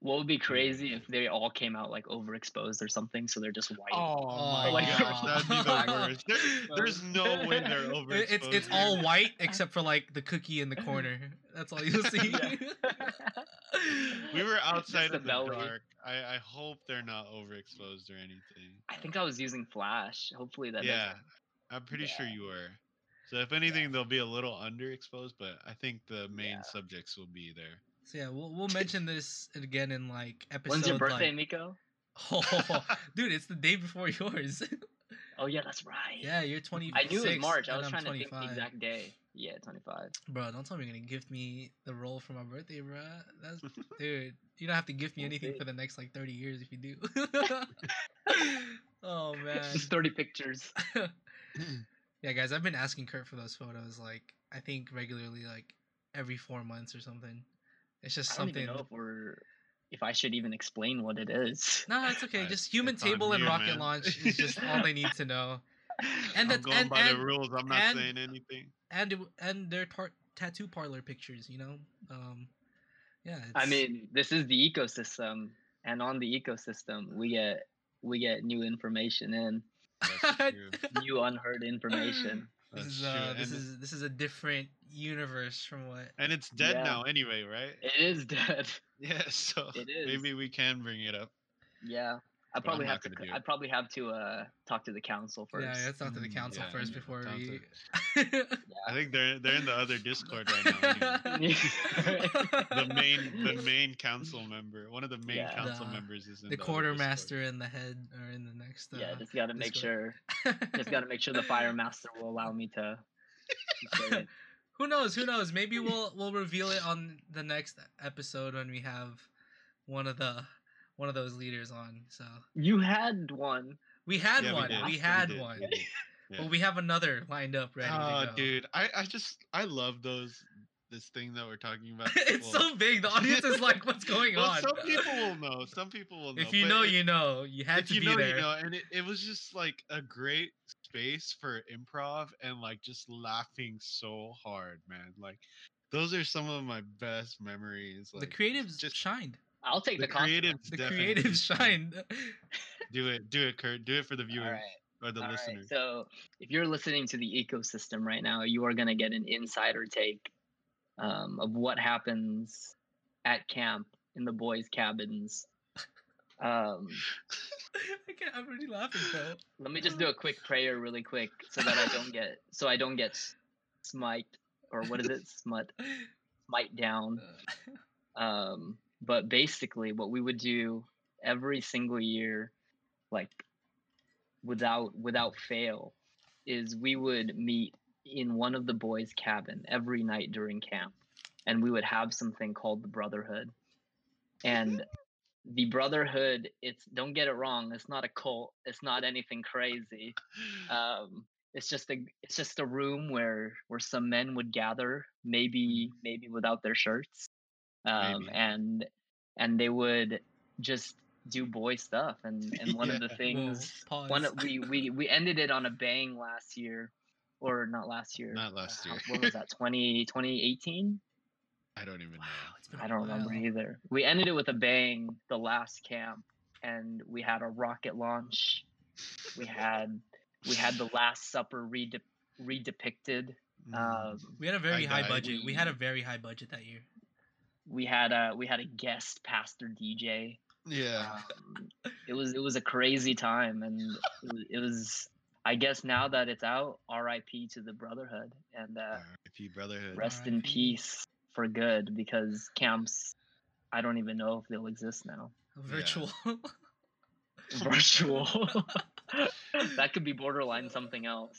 what would be crazy if they all came out like overexposed or something so they're just white Oh, Oh, my yeah. gosh, that'd be the worst. There, *laughs* there's no way they're It- overexposed. it's it's all white except for like the cookie in the corner. That's all you'll see. *laughs* We were outside the in the belly. dark. I, I hope they're not overexposed or anything. i think i was using flash hopefully that yeah, doesn't- I'm pretty sure you were. So if anything, they'll be a little underexposed, but I think the main Yeah. subjects will be there. So yeah, we'll we'll mention this again in like episode. when's your birthday like, miko oh, *laughs* dude, it's the day before yours. *laughs* oh yeah that's right yeah, you're 26. i knew it was march i was I'm trying to think the exact day yeah 25 Bro, don't tell me you're gonna gift me the role for my birthday, bro. That's dude. You don't have to gift me *laughs* anything for the next like 30 years if you do. oh man. just 30 pictures yeah, guys, I've been asking Kurt for those photos like I think regularly, like every four months or something. It's just i don't something. even know if we're if i should even explain what it is No, it's okay. Just human it's table and you, rocket man. launch is just all they need to know. *laughs* And I'm going and by and, the rules. I'm not and- saying anything. and it- and their tar- tattoo parlor pictures, you know. Um, yeah. I mean, this is the ecosystem, and on the ecosystem, we get we get new information in, *laughs* new unheard information. This is uh, this and, is this is a different universe from what. and it's dead Yeah. now anyway, right? It is dead. *laughs* Yeah, so It is. maybe we can bring it up. Yeah, I probably have to. gonna do I it. probably have to uh talk to the council first. Yeah, let's talk to the Mm, council yeah, first yeah, before sounds we. *laughs* I think they're they're in the other Discord right now. *laughs* *laughs* The main the main council member, one of the main Yeah. council The- members is in the other quartermaster and the head are in the next. Uh, yeah, just gotta make sure. Just gotta make sure the fire master will allow me to. to say it. Who knows? Who knows? Maybe we'll we'll reveal it on the next episode when we have one of the one of those leaders on. So You had one. we had Yeah, one. did. We, had did, one. Yeah. But we have another lined up ready Oh, to go. dude, I, I just I love those this thing that we're talking *laughs* about? it's Well- so big. The *laughs* audience is like, "What's going well, on?" some people will know. Some people will know. if you but know, it- you know. You had if to you be know, there. you know. And it, it was just like a great space for improv and like just laughing so hard, man. Like those are some of my best memories. the creatives just shined. I'll take the the, compliment. creatives. The definitely creatives *laughs* *laughs* shined. shined. Do it, do it, Kurt. Do it for the viewers All right. or the All right, listeners. So if you're listening to the ecosystem right now, you are gonna get an insider take um, of what happens at camp in the boys' cabins. Um, *laughs* I can't, I'm already laughing, bro. let me just do a quick prayer really quick so that I don't get so I don't get smite or what is it smut smite down. Um, but basically, what we would do every single year, like without without fail, is we would meet in one of the boys' cabin every night during camp, and we would have something called the Brotherhood. And the Brotherhood, it's don't get it wrong, it's not a cult, it's not anything crazy. Um, it's just a it's just a room where where some men would gather, maybe maybe without their shirts, um, and and they would just do boy stuff. And and one of the *laughs* things Whoa, one we we we ended it on a bang last year, or not last year. Not last uh, year. What was that? 20, 2018? I don't even know. Wow, it's been I a don't remember either. We ended it with a bang the last camp, and we had a rocket launch. We had we had the Last Supper rede- redepicted. Mm. Um, We had a very I high died. budget. We had a very high budget that year. We had a we had a guest pastor DJ. yeah. Um, it was it was a crazy time, and it was, it was. I guess now that it's out, R.I.P. to the Brotherhood, and uh, R.I.P. Brotherhood. rest in R.I.P.. peace for good because camps. I don't even know if they'll exist now. Virtual. *laughs* Virtual. *laughs* that could be borderline something else.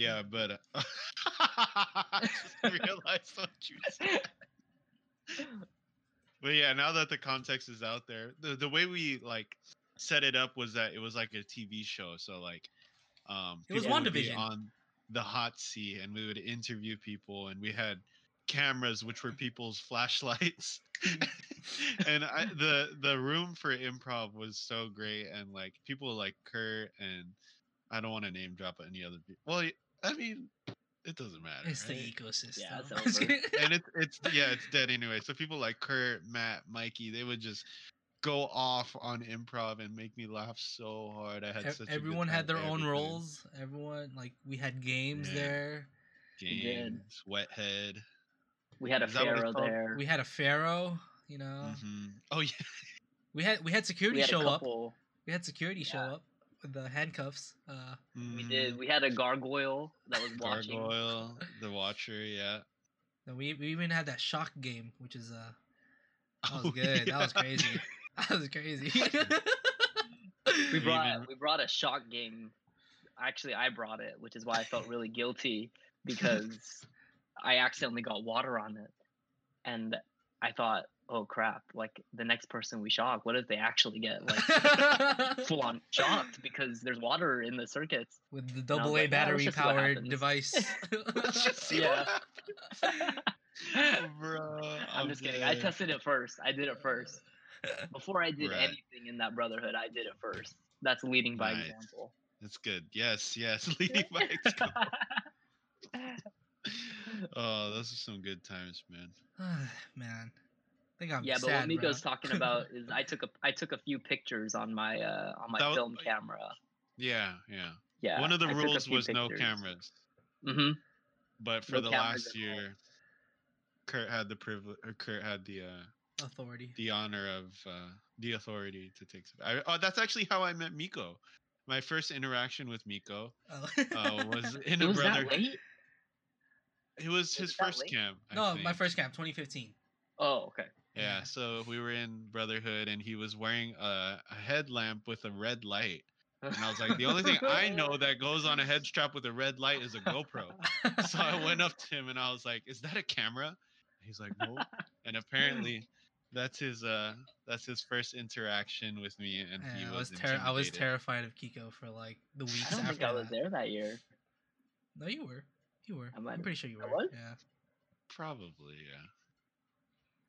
Yeah, but uh, *laughs* I *laughs* just realized what you said. But yeah, now that the context is out there, the the way we like set it up was that it was like a TV show. So like, um, It was be WandaVision. on the hot seat, and we would interview people, and we had cameras, which were people's flashlights. *laughs* and I, the the room for improv was so great, and like people like Kurt and I don't want to name drop any other people. Well, I mean, it doesn't matter. it's the ecosystem. Yeah, it's *laughs* over. and it's it's yeah, it's dead anyway. So people like Kurt, Matt, Mikey, they would just go off on improv and make me laugh so hard. I had Ev- such a good Everyone had time their own roles. Everyone like we had games Yeah. there. We did. Games, Wethead. We had a Is that what it's pharaoh there. We had a pharaoh. You know, hmm Oh yeah, we had we had security we had show a up. We had security show up with the handcuffs. Uh, We mhm. did. We had a gargoyle that was watching. Gargoyle, the Watcher. Yeah. then we we even had that shock game, which is uh that was *laughs* Oh, good. That was crazy. *laughs* That was crazy. *laughs* We We brought even- we brought a shock game. Actually, I brought it, which is why I felt really guilty because I accidentally got water on it, and I thought, oh crap! Like the next person we shock, what if they actually get like *laughs* full on shocked because there's water in the circuits? with the was double A like, battery just see what powered device. *laughs* Let's just see Yeah. what happens, bro. I'm just kidding. I tested it first. I did it first. *laughs* Before I did Right. anything in that brotherhood, I did it first. That's leading by Nice. example. That's good. Yes, yes. Leading by example. Oh, those are some good times, man. *sighs* Man, I think I'm yeah, but what Miko's bro. talking about *laughs* is I took a I took a few pictures on my uh on my That was- film camera. Yeah, yeah. Yeah. One of the I rules few was no cameras, Mm-hmm. but for No the last at all. year, Kurt had the privilege. Kurt had the uh, authority. the honor of uh, the authority to take. Some, I, oh, that's actually how I met Miko. My first interaction with Miko Oh. uh, was *laughs* in a was brother. That late? It was his it first late? camp. I no, my first camp, 2015. Oh, okay. Yeah, Yeah. so we were in Brotherhood, and he was wearing a, a headlamp with a red light. And I was like, the only thing I know *laughs* that goes on a head strap with a red light is a GoPro. So I went up to him and I was like, "Is that a camera?" He's like, "No." And apparently, that's his uh that's his first interaction with me, and he Yeah, I was was ter- I was terrified of Kiko for like the weeks I don't after think I was that. there that year. No, you were. You were. I I'm pretty sure you I were. was? Yeah. Probably, yeah.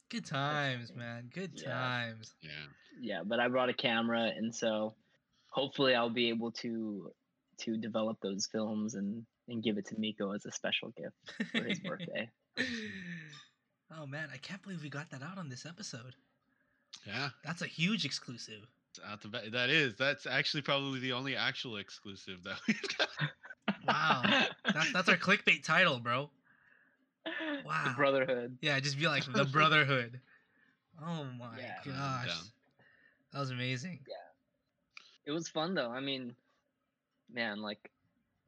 Good times, man. Good Yeah. times. Yeah. Yeah, but I brought a camera, and so hopefully I'll be able to to develop those films and and give it to Miko as a special gift for his birthday. *laughs* oh man, I can't believe we got that out on this episode. Yeah. That's a huge exclusive. It's out the ba- that is. That's actually probably the only actual exclusive that *laughs* we've got. Wow. That's that's our clickbait title, bro. Wow. The Brotherhood. Yeah, just be like the *laughs* Brotherhood. Oh my Yeah. Gosh. down. That was amazing. Yeah, it was fun though. I mean, man, like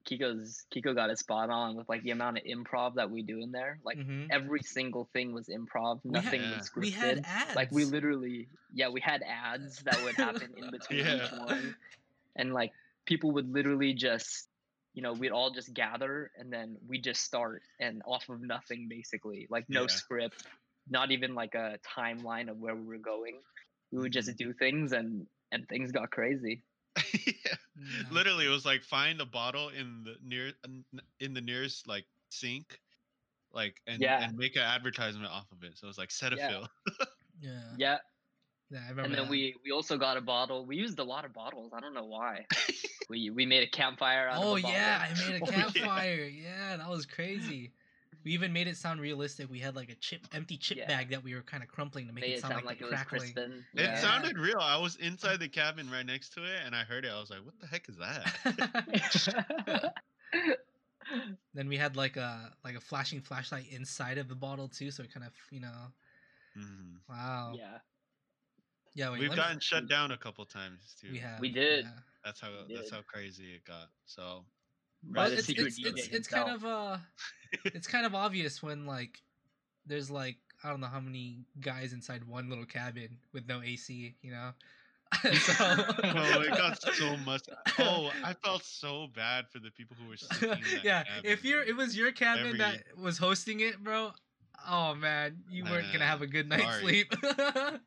Kiko's Kiko got it spot on with like the amount of improv that we do in there. Like Mhm. every single thing was improv. We had- Nothing was scripted. We had ads. like we literally yeah we had ads that would happen in *laughs* between each one and like people would literally just you know we'd all just gather and then we just start and off of nothing basically like no Yeah. script not even like a timeline of where we were going we would Mm-hmm. just do things and and things got crazy *laughs* yeah. Yeah. Literally, it was like find a bottle in the near in the nearest like sink, like and Yeah. and make an advertisement off of it. So it was like Cetaphil. *laughs* Yeah. Yeah. yeah Yeah, I remember and then that. we we also got a bottle we used a lot of bottles i don't know why *laughs* we we made a campfire out Oh of a bottle. Oh, yeah, bottle. I made a *laughs* Oh, yeah. campfire. yeah. that was crazy. We even made it sound realistic. We had like a chip, empty chip Yeah. bag that we were kind of crumpling to make it it sound, sound like, like, the it was crackling. crispin It Yeah. sounded real. I was inside *laughs* the cabin right next to it, and I heard it. I was like, "What the heck is that?" then we had like a like a flashing flashlight inside of the bottle too, so it kind of you know, Mhm. wow. yeah Yeah, wait, We've let me- gotten shut down a couple times too. We have. We did. yeah. That's how We that's did. how crazy it got. So But it's it's it's, it's kind of uh, *laughs* it's kind of obvious when like there's like I don't know how many guys inside one little cabin with no AC, you know. *laughs* so oh, it got so much. Oh, *laughs* I felt so bad for the people who were sleeping. In that yeah, cabin, if you're it was your cabin Every- that was hosting it, bro. Oh man, you weren't gonna have a good night's sorry. sleep. *laughs*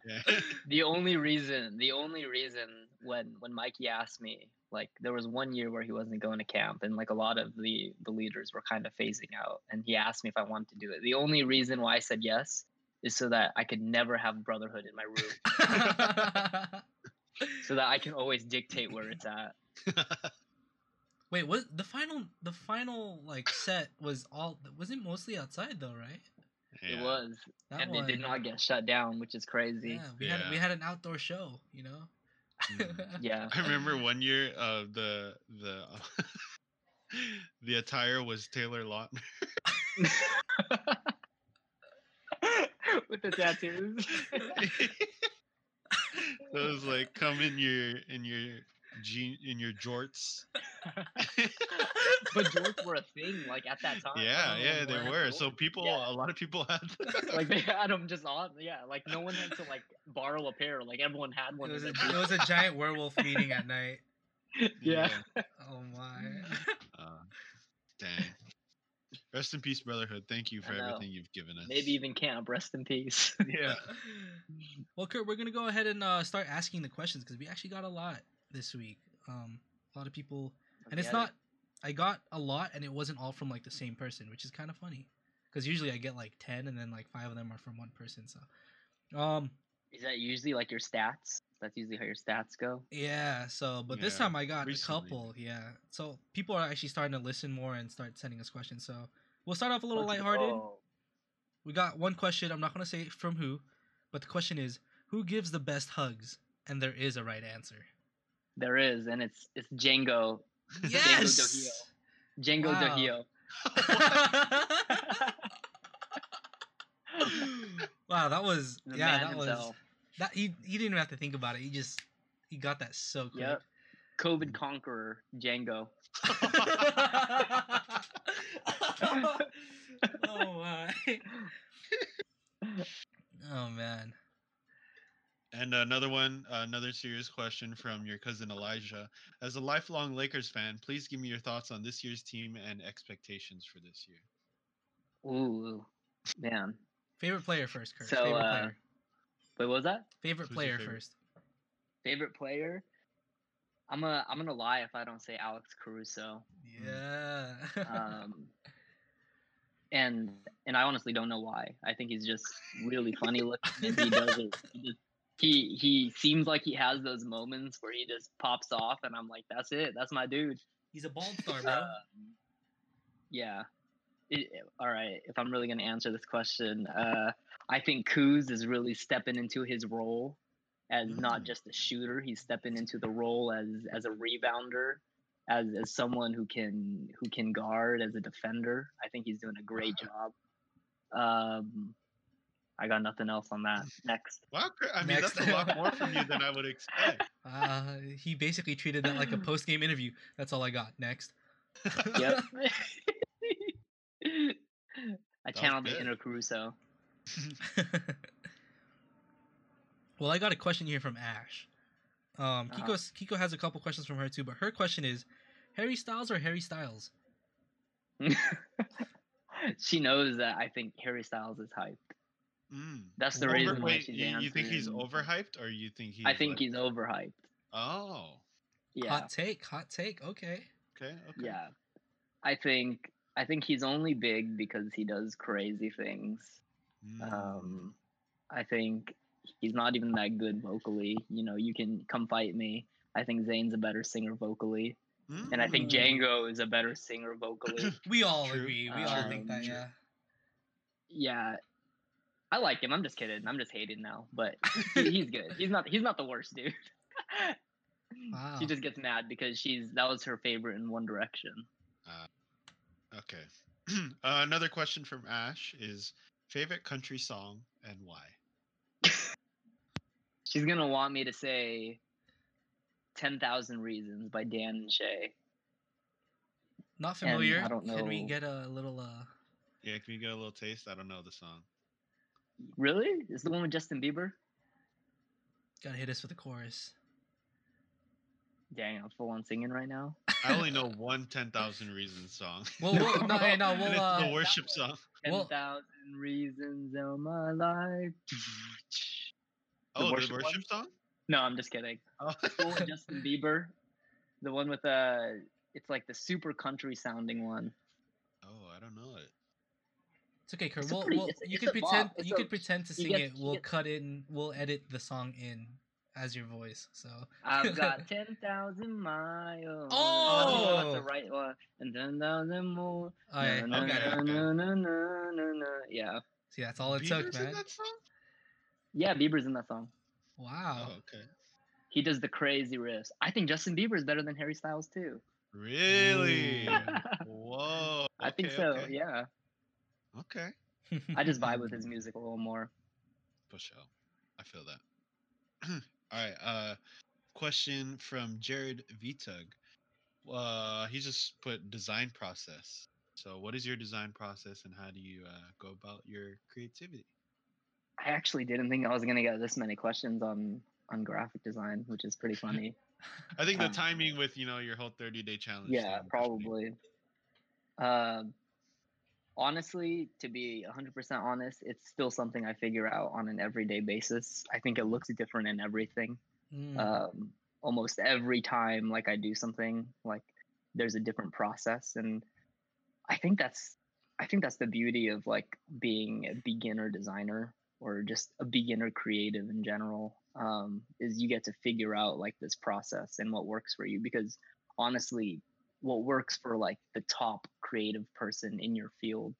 Yeah. *laughs* the only reason the only reason when when mikey asked me like there was one year where he wasn't going to camp and like a lot of the the leaders were kind of phasing out and he asked me if i wanted to do it the only reason why i said yes is so that i could never have brotherhood in my room *laughs* so that i can always dictate where it's at Wait, what the final the final like set was all was it mostly outside though, right? It was That and it did not get shut down which is crazy Yeah, we had we had an outdoor show, you know. Mhm. *laughs* yeah I remember one year, uh, the the *laughs* the attire was Taylor Lautner. *laughs* with the tattoos it was like come in your in your jean in your jorts. *laughs* but jorts were a thing like at that time yeah, yeah, they wow. were. So people, Yeah. a lot of people had. *laughs* *laughs* like they had them just on yeah like no one had to like borrow a pair like everyone had one It was a it was a giant werewolf meeting at night. booth. yeah Oh my. Uh, dang. Rest in peace, brotherhood. Thank you for everything you've given us. maybe even camp rest in peace Yeah. Well, Kurt, we're gonna go ahead and uh, start asking the questions because we actually got a lot this week. Um, a lot of people, and it's Get it. not. I got a lot, and it wasn't all from like the same person, which is kind of funny. Because usually I get like ten, and then like five of them are from one person. So, um, is that usually like your stats that's usually how your stats go yeah. So, but this time I got recently. a couple. Yeah. So people are actually starting to listen more and start sending us questions. So we'll start off a little Let's lighthearted. go. We got one question. I'm not gonna say from who, but the question is, who gives the best hugs? And there is a right answer. There is and it's it's django Yes. django Wow. Dohio. *laughs* wow, that was the yeah, man that was that he he didn't even have to think about it. He just he got that so quick. yep covid mm. conqueror django *laughs* *laughs* oh my. oh man. And another one, another serious question from your cousin Elijah. As a lifelong Lakers fan, please give me your thoughts on this year's team and expectations for this year. ooh man Favorite player first, Kurt. So, favorite uh, player. wait what was that Favorite who's player favorite? first. favorite player i'm gonna i'm gonna lie if i don't say alex caruso Yeah. um *laughs* and and I honestly don't know why. I think he's just really funny looking. He does it. He, *laughs* just, he he seems like he has those moments where he just pops off, and I'm like, that's it. That's my dude. He's a bald *laughs* star, bro. Um, yeah. It, all right. If I'm really gonna answer this question, uh, I think Kuz is really stepping into his role as not Mm. just a shooter. He's stepping into the role as as a rebounder, as as someone who can who can guard as a defender. I think he's doing a great job. Um, I got nothing else on that. *laughs* Next. Wow, I mean Next. that's a lot more from you than I would expect. *laughs* Uh, he basically treated that like a *laughs* post game interview. That's all I got. Next. Yep. I channeled the inner Caruso. well, I got a question here from Ash. Um, Uh-huh. Kiko's, Kiko has a couple questions from her too, but her question is Harry Styles or Harry Styles? she knows that I think Harry Styles is hyped. Mm. That's the Over- reason why wait, she's you, you think he's overhyped, or you think he's? I think like- he's overhyped. Oh, Yeah, Hot take, hot take. Okay. okay, okay. yeah. I think I think he's only big because he does crazy things. Mm. Um, I think he's not even that good vocally. You know, you can come fight me. I think Zayn's a better singer vocally, and I think Mm. Django is a better singer vocally. *clears throat* We all True, agree. We all think um, that, yeah. yeah, I like him. I'm just kidding. I'm just hating now, but he- *laughs* he's good. He's not. He's not the worst dude. *laughs* Wow. She just gets mad because she's that was her favorite in One Direction. Okay. *clears throat* uh, another question from Ash is favorite country song and why? *laughs* She's gonna want me to say Ten Thousand Reasons by Dan and Shay. Not and familiar. I don't Can we get a little uh Yeah, can we get a little taste? I don't know the song. Really? Is the one with Justin Bieber? gotta hit us with the chorus? Dang, I'm full on singing right now. I only know one 10,000 Reasons song. Well, we'll *laughs* no, hey, no, we'll it's uh the worship song. 10,000 Well- thousand reasons of my life. Oh, worship the one? worship song? No, I'm just kidding. Oh. The one with Justin Bieber, the one with uh, it's like the super country sounding one. oh, I don't know it. It's okay, Kurt. It's We'll, pretty- we'll, it's you it's could pretend bop. You a- could pretend to sing get- it. We'll get- cut in. We'll edit the song in as your voice. So I've got *laughs* ten thousand miles. Oh! that's the right one. And ten thousand more. oh, yeah, Na, okay. okay. na, na, na, na, na, na. Yeah, See, that's all it Bieber's took, in man. that song? yeah. Bieber's in that song. Wow. Oh, okay. He does the crazy riffs. I think Justin Bieber is better than Harry Styles too. Really? Ooh. *laughs* Whoa. I think so. okay. Yeah. Okay. I just vibe with his music a little more. For sure. I feel that. *clears throat* All right. Uh, question from Jared Vitug. Uh, he just put design process. So, what is your design process, and how do you uh, go about your creativity? I actually didn't think I was gonna get this many questions on on graphic design, which is pretty funny. *laughs* I think the Um, timing with you know your whole thirty day challenge. yeah, probably. Um, honestly, to be 100% honest, it's still something I figure out on an everyday basis. I think it looks different in everything. Mm. um, almost every time like i do something like there's a different process and i think that's i think that's the beauty of like being a beginner designer or just a beginner creative in general um, is you get to figure out like this process and what works for you because honestly what works for like the top creative person in your field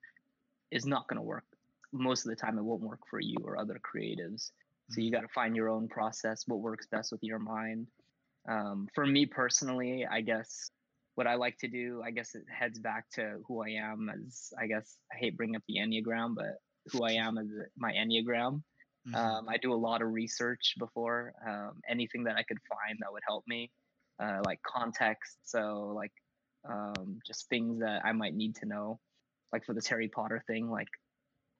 is not going to work most of the time it won't work for you or other creatives so you got to find your own process, what works best with your mind. Um, for me personally, I guess what I like to do, I guess it heads back to who I am as, I guess, I hate bringing up the Enneagram, but who I am as my Enneagram. Mhm. Um, I do a lot of research before um, anything that I could find that would help me, uh, like context. So, like, um, just things that I might need to know. Like for this Harry Potter thing, like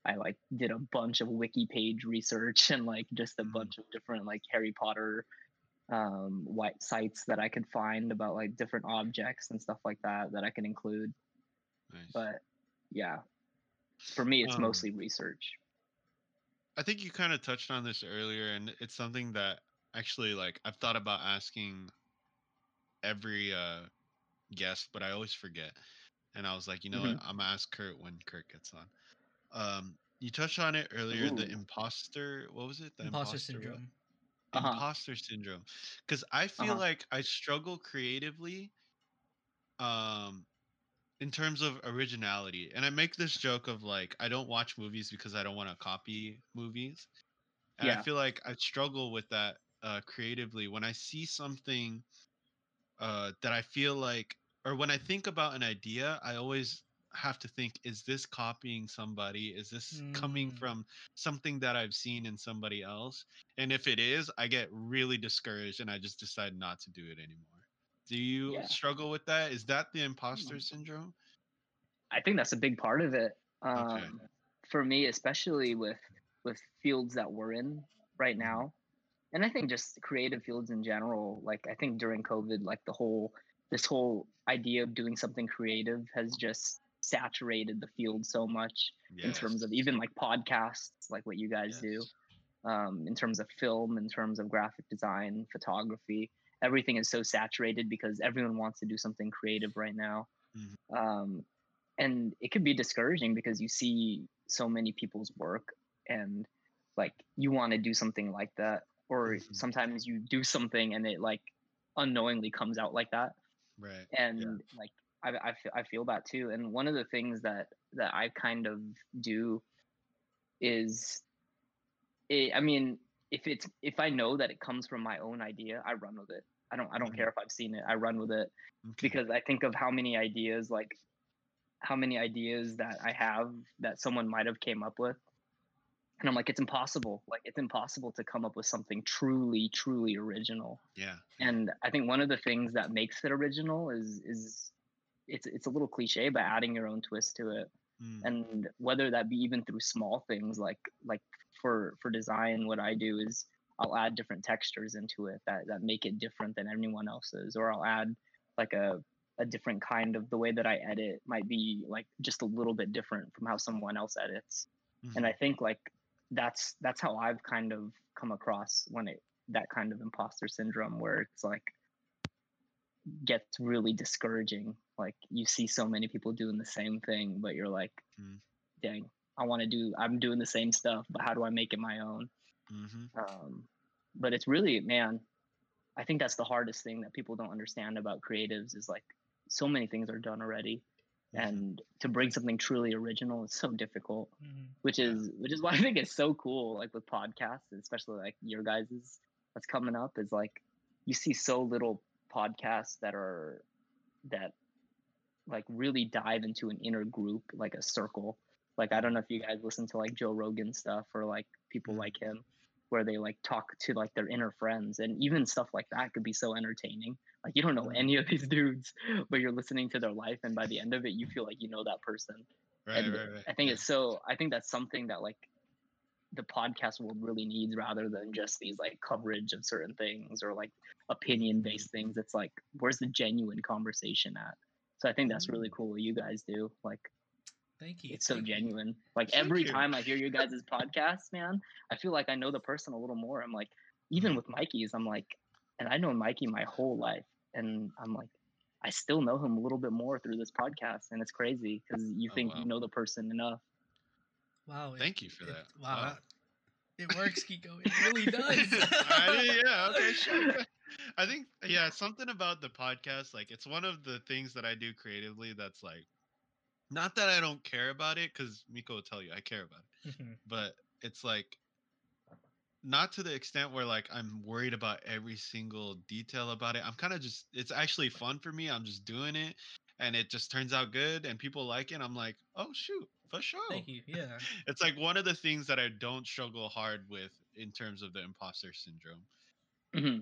I like did a bunch of wiki page research *laughs* and like just a Mhm. bunch of different like Harry Potter um white sites that I could find about like different objects and stuff like that that I can include. Nice. But yeah, for me, it's Um, mostly research. I think you kind of touched on this earlier, and it's something that actually, like, I've thought about asking every uh, guest, but I always forget. and I was like, you know Mhm. what, I'm gonna ask Kurt when Kurt gets on. Um, you touched on it earlier, the imposter. What was it? The Imposter what? syndrome. Uh-huh. Imposter syndrome. Because I feel Uh-huh. like I struggle creatively, um, in terms of originality. And I make this joke of like, I don't watch movies because I don't want to copy movies. And I feel like I struggle with that uh, creatively when I see something uh, that I feel like, or when I think about an idea, I always have to think, is this copying somebody? Is this coming Mm. from something that I've seen in somebody else? And if it is, I get really discouraged and I just decide not to do it anymore. Do you Yeah. struggle with that? Is that the imposter syndrome? I think that's a big part of it. Um, For me, especially with with fields that we're in right now, and I think just creative fields in general. Like I think during COVID, like the whole this whole idea of doing something creative has just saturated the field so much in terms of even like podcasts, like what you guys do, um, in terms of film, in terms of graphic design, photography. Everything is so saturated because everyone wants to do something creative right now. Mhm. Um, and it could be discouraging because you see so many people's work and like you want to do something like that or Mhm. sometimes you do something and it like unknowingly comes out like that Right. and like I, I, fe- I feel that too and one of the things that that i kind of do is it, i mean if it's if i know that it comes from my own idea i run with it i don't i don't Mhm. care if i've seen it i run with it Okay. because i think of how many ideas like how many ideas that i have that someone might have came up with and i'm like it's impossible like it's impossible to come up with something truly truly original yeah. and i think one of the things that makes it original is is it's it's a little cliche but adding your own twist to it Mm. and whether that be even through small things like like for for design what i do is i'll add different textures into it that that make it different than anyone else's or i'll add like a a different kind of the way that i edit might be like just a little bit different from how someone else edits and i think like that's that's how i've kind of come across when it that kind of imposter syndrome where it's like gets really discouraging like you see so many people doing the same thing but you're like Mm. dang i want to do i'm doing the same stuff but how do i make it my own Mhm. um, but it's really man i think that's the hardest thing that people don't understand about creatives is like so many things are done already. And to bring something truly original is so difficult Mhm. which is which is why *laughs* I think it's so cool, like with podcasts, especially like your guys's that's coming up, is like you see so little podcasts that are that like really dive into an inner group, like a circle. Like I don't know if you guys listen to like Joe Rogan stuff or like people Mhm. like him, where they like talk to like their inner friends, and even stuff like that could be so entertaining. Like you don't know any of these dudes, but you're listening to their life, and by the end of it, you feel like you know that person Right, and right, right. I think it's so. I think that's something that like the podcast world really needs, rather than just these like coverage of certain things or like opinion based mm-hmm. things. It's like where's the genuine conversation at? So I think that's really mm-hmm. cool what you guys do. Like Thank you. it's so thank you. genuine. Like Thank every you. time I hear you *laughs* guys' podcast, man, I feel like I know the person a little more. I'm like, even mm-hmm. with Mikey's, I'm like, and I know Mikey my whole life, and I'm like. I still know him a little bit more through this podcast, and it's crazy because you Oh, think wow. you know the person enough. Wow. it- Thank you for it- that. Wow. Wow. It works, Kiko. It really *laughs* does. I yeah, okay, *laughs* sure. I think yeah, something about the podcast, like it's one of the things that I do creatively that's like not that I don't care about it, because Miko will tell you I care about it, Mhm. but it's like not to the extent where like I'm worried about every single detail about it. I'm kind of just it's actually fun for me. I'm just doing it and it just turns out good and people like it. I'm like, oh shoot, for sure. Thank you. Yeah. *laughs* It's like one of the things that I don't struggle hard with in terms of the imposter syndrome. hmm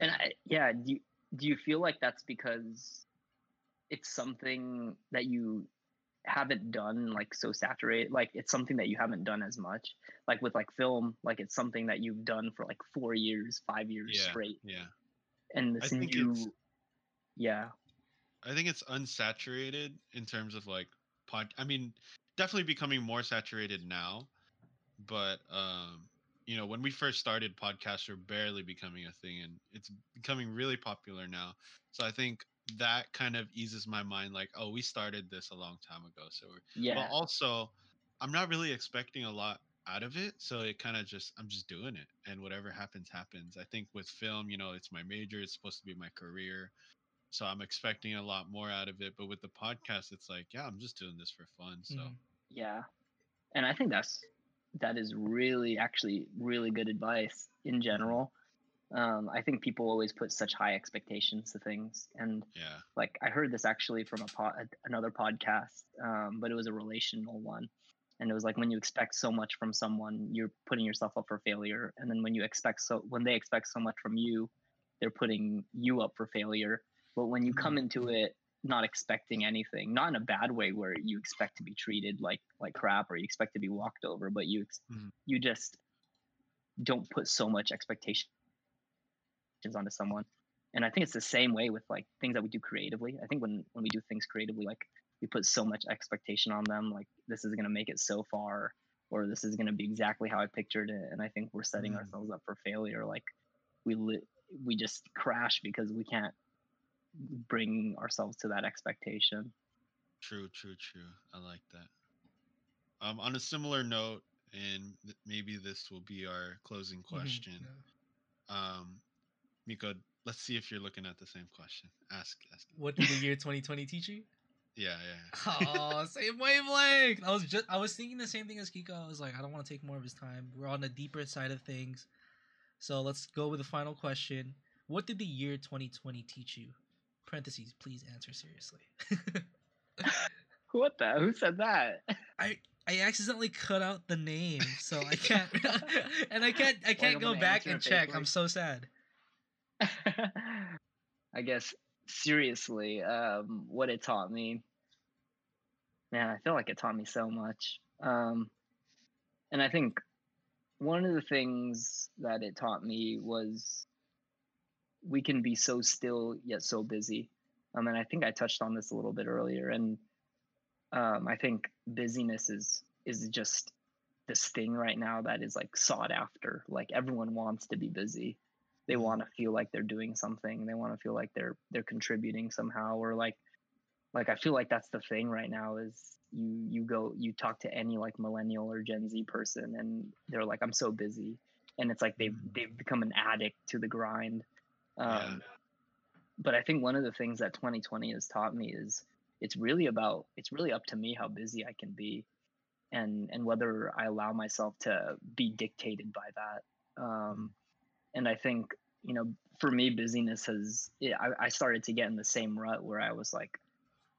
And I, yeah, do you, do you feel like that's because it's something that you haven't done like so saturated like it's something that you haven't done as much like with like film like it's something that you've done for like four years five years Yeah. straight Yeah. and this new yeah I think it's unsaturated in terms of like pod. I mean, definitely becoming more saturated now, but um, you know, when we first started, podcasts were barely becoming a thing, and it's becoming really popular now. So I think that kind of eases my mind. Like, oh, we started this a long time ago, so we're Yeah. but also i'm not really expecting a lot out of it so it kind of just i'm just doing it and whatever happens happens i think with film you know it's my major it's supposed to be my career so i'm expecting a lot more out of it but with the podcast it's like yeah i'm just doing this for fun so Mhm. Yeah. And I think that's that is really actually really good advice in general. Um, I think people always put such high expectations to things, and yeah like I heard this actually from a pod, another podcast, um, but it was a relational one, and it was like when you expect so much from someone, you're putting yourself up for failure, and then when you expect so when they expect so much from you, they're putting you up for failure. But when you come into it not expecting anything, not in a bad way where you expect to be treated like like crap or you expect to be walked over, but you ex- Mhm. you just don't put so much expectations onto someone. And I think it's the same way with like things that we do creatively. I think when when we do things creatively, like we put so much expectation on them, like this is gonna make it so far, or this is gonna be exactly how I pictured it. And I think we're setting Mm. ourselves up for failure. Like we li- we just crash because we can't bring ourselves to that expectation. true true true i like that um on a similar note and th- maybe this will be our closing Mhm. question Yeah. um miko let's see if you're looking at the same question ask ask What did the year 2020 teach you? yeah yeah Oh, *laughs* same wavelength. I was just I was thinking the same thing as Kiko. I was like, I don't want to take more of his time. We're on the deeper side of things. So let's go with the final question. What did the year 2020 teach you? Parentheses, please answer seriously. *laughs* What the? Who said that? *laughs* I I accidentally cut out the name, so I can't and I can't I can't I'm go back and check. faithfully. I'm so sad. *laughs* I guess seriously, um, what it taught me, man, I feel like it taught me so much. Um, and I think one of the things that it taught me was we can be so still yet so busy. Um, and I think I touched on this a little bit earlier. And um, I think busyness is is just this thing right now that is like sought after. Like everyone wants to be busy. They want to feel like they're doing something. They want to feel like they're they're contributing somehow. Or like like I feel like that's the thing right now is you you go you talk to any like millennial or Gen Z person and they're like I'm so busy. And it's like they've Mhm. they've become an addict to the grind. Um, Yeah. but I think one of the things that 2020 has taught me is it's really about it's really up to me how busy I can be, and and whether I allow myself to be dictated by that. Um, and I think you know for me busyness has I, I started to get in the same rut where I was like,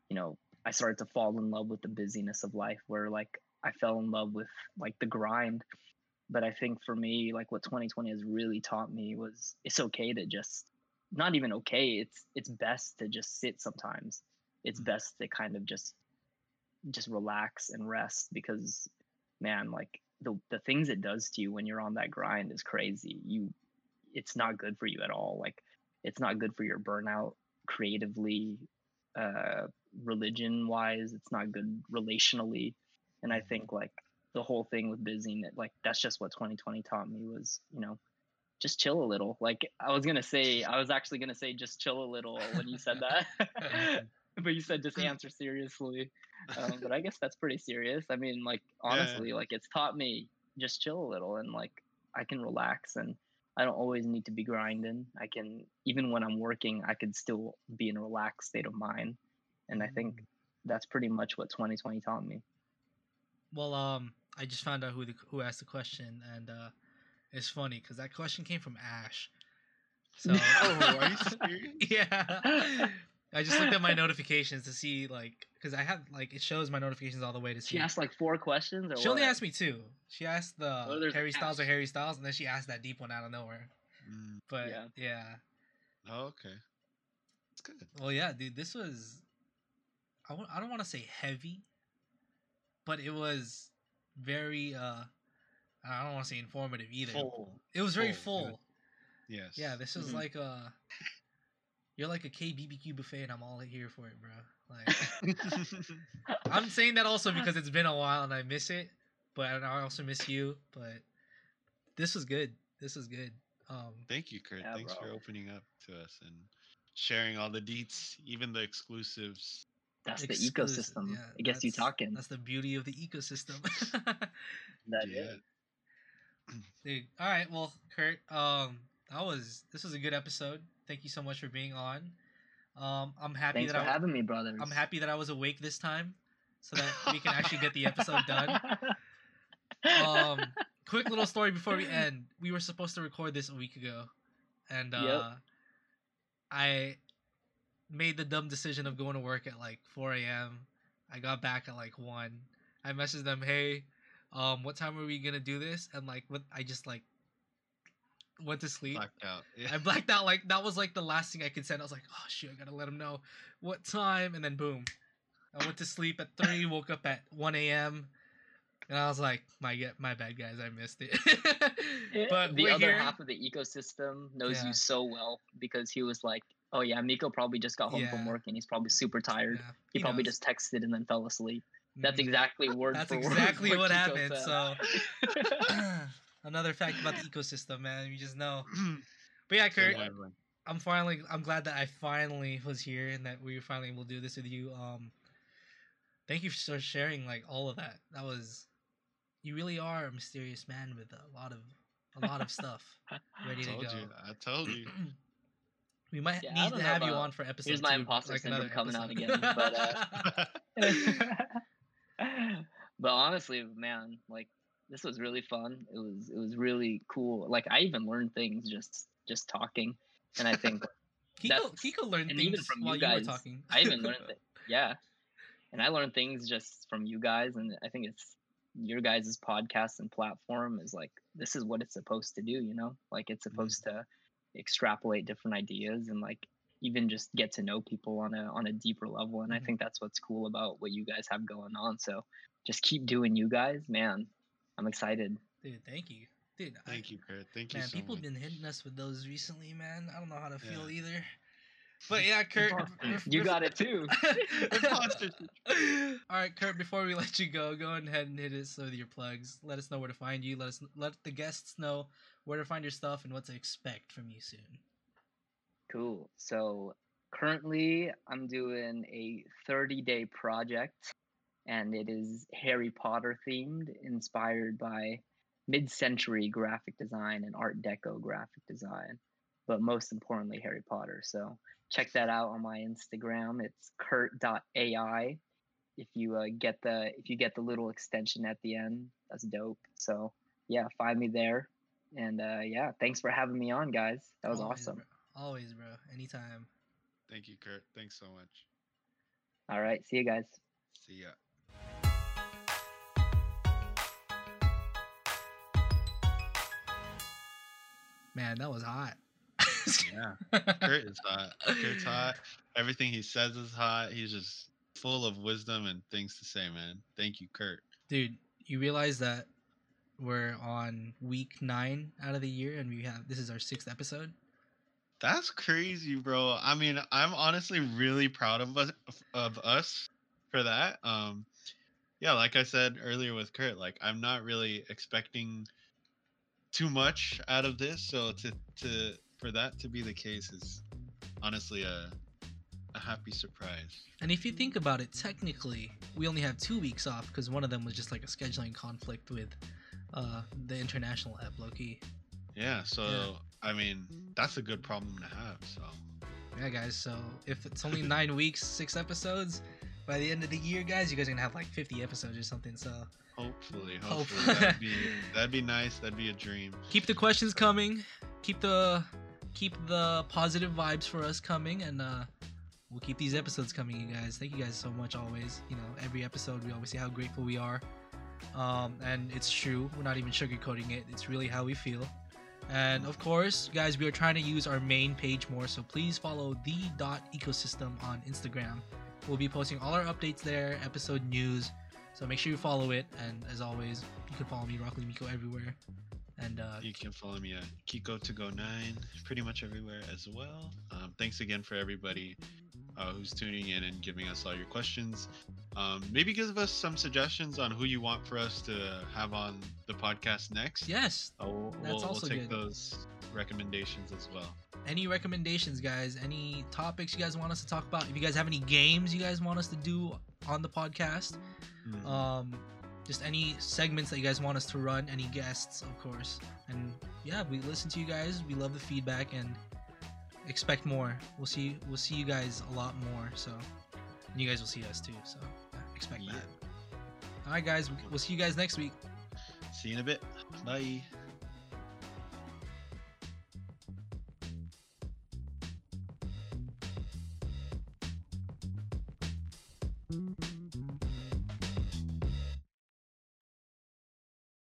you know, I started to fall in love with the busyness of life where like I fell in love with like the grind. But I think for me, like what 2020 has really taught me was it's okay to just not even okay it's it's best to just sit sometimes it's Mhm. best to kind of just just relax and rest because man like the the things it does to you when you're on that grind is crazy you it's not good for you at all like it's not good for your burnout creatively uh religion wise it's not good relationally and i Mhm. think like the whole thing with busy like that's just what 2020 taught me was you know just chill a little. Like I was gonna say, I was actually gonna say just chill a little when you said that, *laughs* *laughs* but you said just *laughs* answer seriously. Um, but I guess that's pretty serious. I mean, like yeah. honestly, like it's taught me just chill a little and like I can relax and I don't always need to be grinding. I can even when I'm working, I could still be in a relaxed state of mind. And I think that's pretty much what 2020 taught me. Well, um, I just found out who the, who asked the question, and uh, it's funny because that question came from Ash. So, *laughs* oh, are you *laughs* serious? yeah. *laughs* I just looked at my *laughs* notifications to see like because I have like it shows my notifications all the way to see. She asked like four questions, or She only asked me two. She asked the Oh, Harry Styles or Harry Styles, and then she asked that deep one out of nowhere. Mm, But Yeah. yeah. oh, okay. It's good. Well, yeah, dude, this was. I w- I don't want to say heavy, but it was very. uh I don't want to say informative either. Full. It was very Full, full. Yes. Yeah, this is Mhm. like a. You're like a KBBQ buffet, and I'm all here for it, bro. Like, *laughs* I'm saying that also because it's been a while and I miss it, but I also miss you. But this was good. This was good. Um, Thank you, Kurt. Yeah, Thanks bro. for opening up to us and sharing all the deets, even the exclusives. That's the ecosystem. yeah, it gets you talking. That's the beauty of the ecosystem. *laughs* That yeah. is. Dude. All right. Well, Kurt, um, that was this was a good episode. Thank you so much for being on. Um, I'm happy Thanks that for I, having me, brother. I'm happy that I was awake this time, so that we can actually get the episode done. *laughs* Um, quick little story before we end. We were supposed to record this a week ago, and uh, Yep. I made the dumb decision of going to work at like 4 a.m. I got back at like one. I messaged them, "Hey, um, what time are we gonna do this?" And like, what I just like went to sleep. Blacked out. *laughs* Yeah. I blacked out. Like that was like the last thing I could send. I was like, "Oh shit, I gotta let them know what time." And then boom, I went to sleep at three. *laughs* woke up at 1 a.m. And I was like, "My get my bad, guys. I missed it." *laughs* but the other here. half of the ecosystem knows Yeah. you so well because he was like, "Oh yeah, Miko probably just got home from work and he's probably super tired. Yeah, he probably knows. just texted and then fell asleep." That's Mhm. exactly word That's for word exactly what happened, so- *clears throat* Another fact about the ecosystem, man. You just know. *clears throat* But yeah, Kurt, Surviving. I'm finally I'm glad that I finally was here and that we were finally able to do this with you. Um thank you for sharing like all of that. That was you really are a mysterious man with a lot of a lot of stuff *laughs* ready to told go. you. I told you. *clears throat* we might Yeah, need to know have you on for episode here's my two, imposter like syndrome another coming out again, but, uh, *laughs* *laughs* but honestly, man, like this was really fun. It was it was really cool. Like I even learned things just just talking, and I think *laughs* Kiko, Kiko learned things even from while you you were guys, talking. I even learned *laughs* that yeah, and I learned things just from you guys, and I think it's your guys' podcast and platform is like this is what it's supposed to do. You know, like it's supposed to extrapolate different ideas and like even just get to know people on a on a deeper level and i Mhm. think that's what's cool about what you guys have going on so just keep doing you guys man i'm excited Dude, thank you. Dude, I- Thank you, Kurt. Thank you Man, so people much. have been hitting us with those recently, man. I don't know how to feel Yeah. either. But yeah, *laughs* Kurt. You got it too *laughs* *laughs* Imposter. All right, Kurt. Before we let you go, go ahead and hit us with your plugs. Let us know where to find you. Let us let the guests know where to find your stuff and what to expect from you soon. cool so currently i'm doing a 30 day project and it is harry potter themed inspired by mid-century graphic design and art deco graphic design but most importantly harry potter so check that out on my instagram it's kurt.ai if you uh, get the if you get the little extension at the end that's dope so yeah find me there and uh, yeah thanks for having me on guys that was Always, awesome bro. Always, bro. Anytime. Thank you, Kurt. Thanks so much. all right see you guys See ya. Man, that was hot. Yeah. Kurt is hot. Kurt's hot. Everything he says is hot. He's just full of wisdom and things to say, man. Thank you, Kurt. Dude, you realize that we're on week nine out of the year, and we have this is our sixth episode. That's crazy, bro. I mean, I'm honestly really proud of us of us for that. Um yeah, like I said earlier with Kurt, like I'm not really expecting too much out of this, so to to for that to be the case is honestly a a happy surprise. And if you think about it, technically, we only have two weeks off because one of them was just like a scheduling conflict with uh, the international app Loki. Yeah, so Yeah. I mean, that's a good problem to have. So Yeah, guys. So if it's only nine *laughs* weeks, six episodes, by the end of the year, guys, you guys are gonna have like 50 episodes or something. So hopefully, Hope. hopefully *laughs* that'd be that'd be nice. That'd be a dream. keep the questions coming. Keep the keep the positive vibes for us coming, and uh, we'll keep these episodes coming, you guys. Thank you guys so much. Always, you know, every episode we always say how grateful we are. Um, and it's true. We're not even sugarcoating it. It's really how we feel. And of course, guys, we are trying to use our main page more, so please follow the dot ecosystem on Instagram. We'll be posting all our updates there, episode news. So make sure you follow it. And as always, you can follow me, Rockly Miko, everywhere. And uh, You can follow me at Kiko to go nine, pretty much everywhere as well. Um, thanks again for everybody uh, who's tuning in and giving us all your questions. Um, maybe give us some suggestions on who you want for us to have on the podcast next. yes, Uh, we'll, That's we'll, also we'll take good. those recommendations as well. Any recommendations, guys? Any topics you guys want us to talk about? If you guys have any games you guys want us to do on the podcast, Mhm. um, just any segments that you guys want us to run, any guests, of course. And yeah, we listen to you guys. We love the feedback and expect more. We'll see. We'll see you guys a lot more. So, and you guys will see us too. So yeah, expect Yeah. that. All right, guys. We'll see you guys next week. See you in a bit. Bye.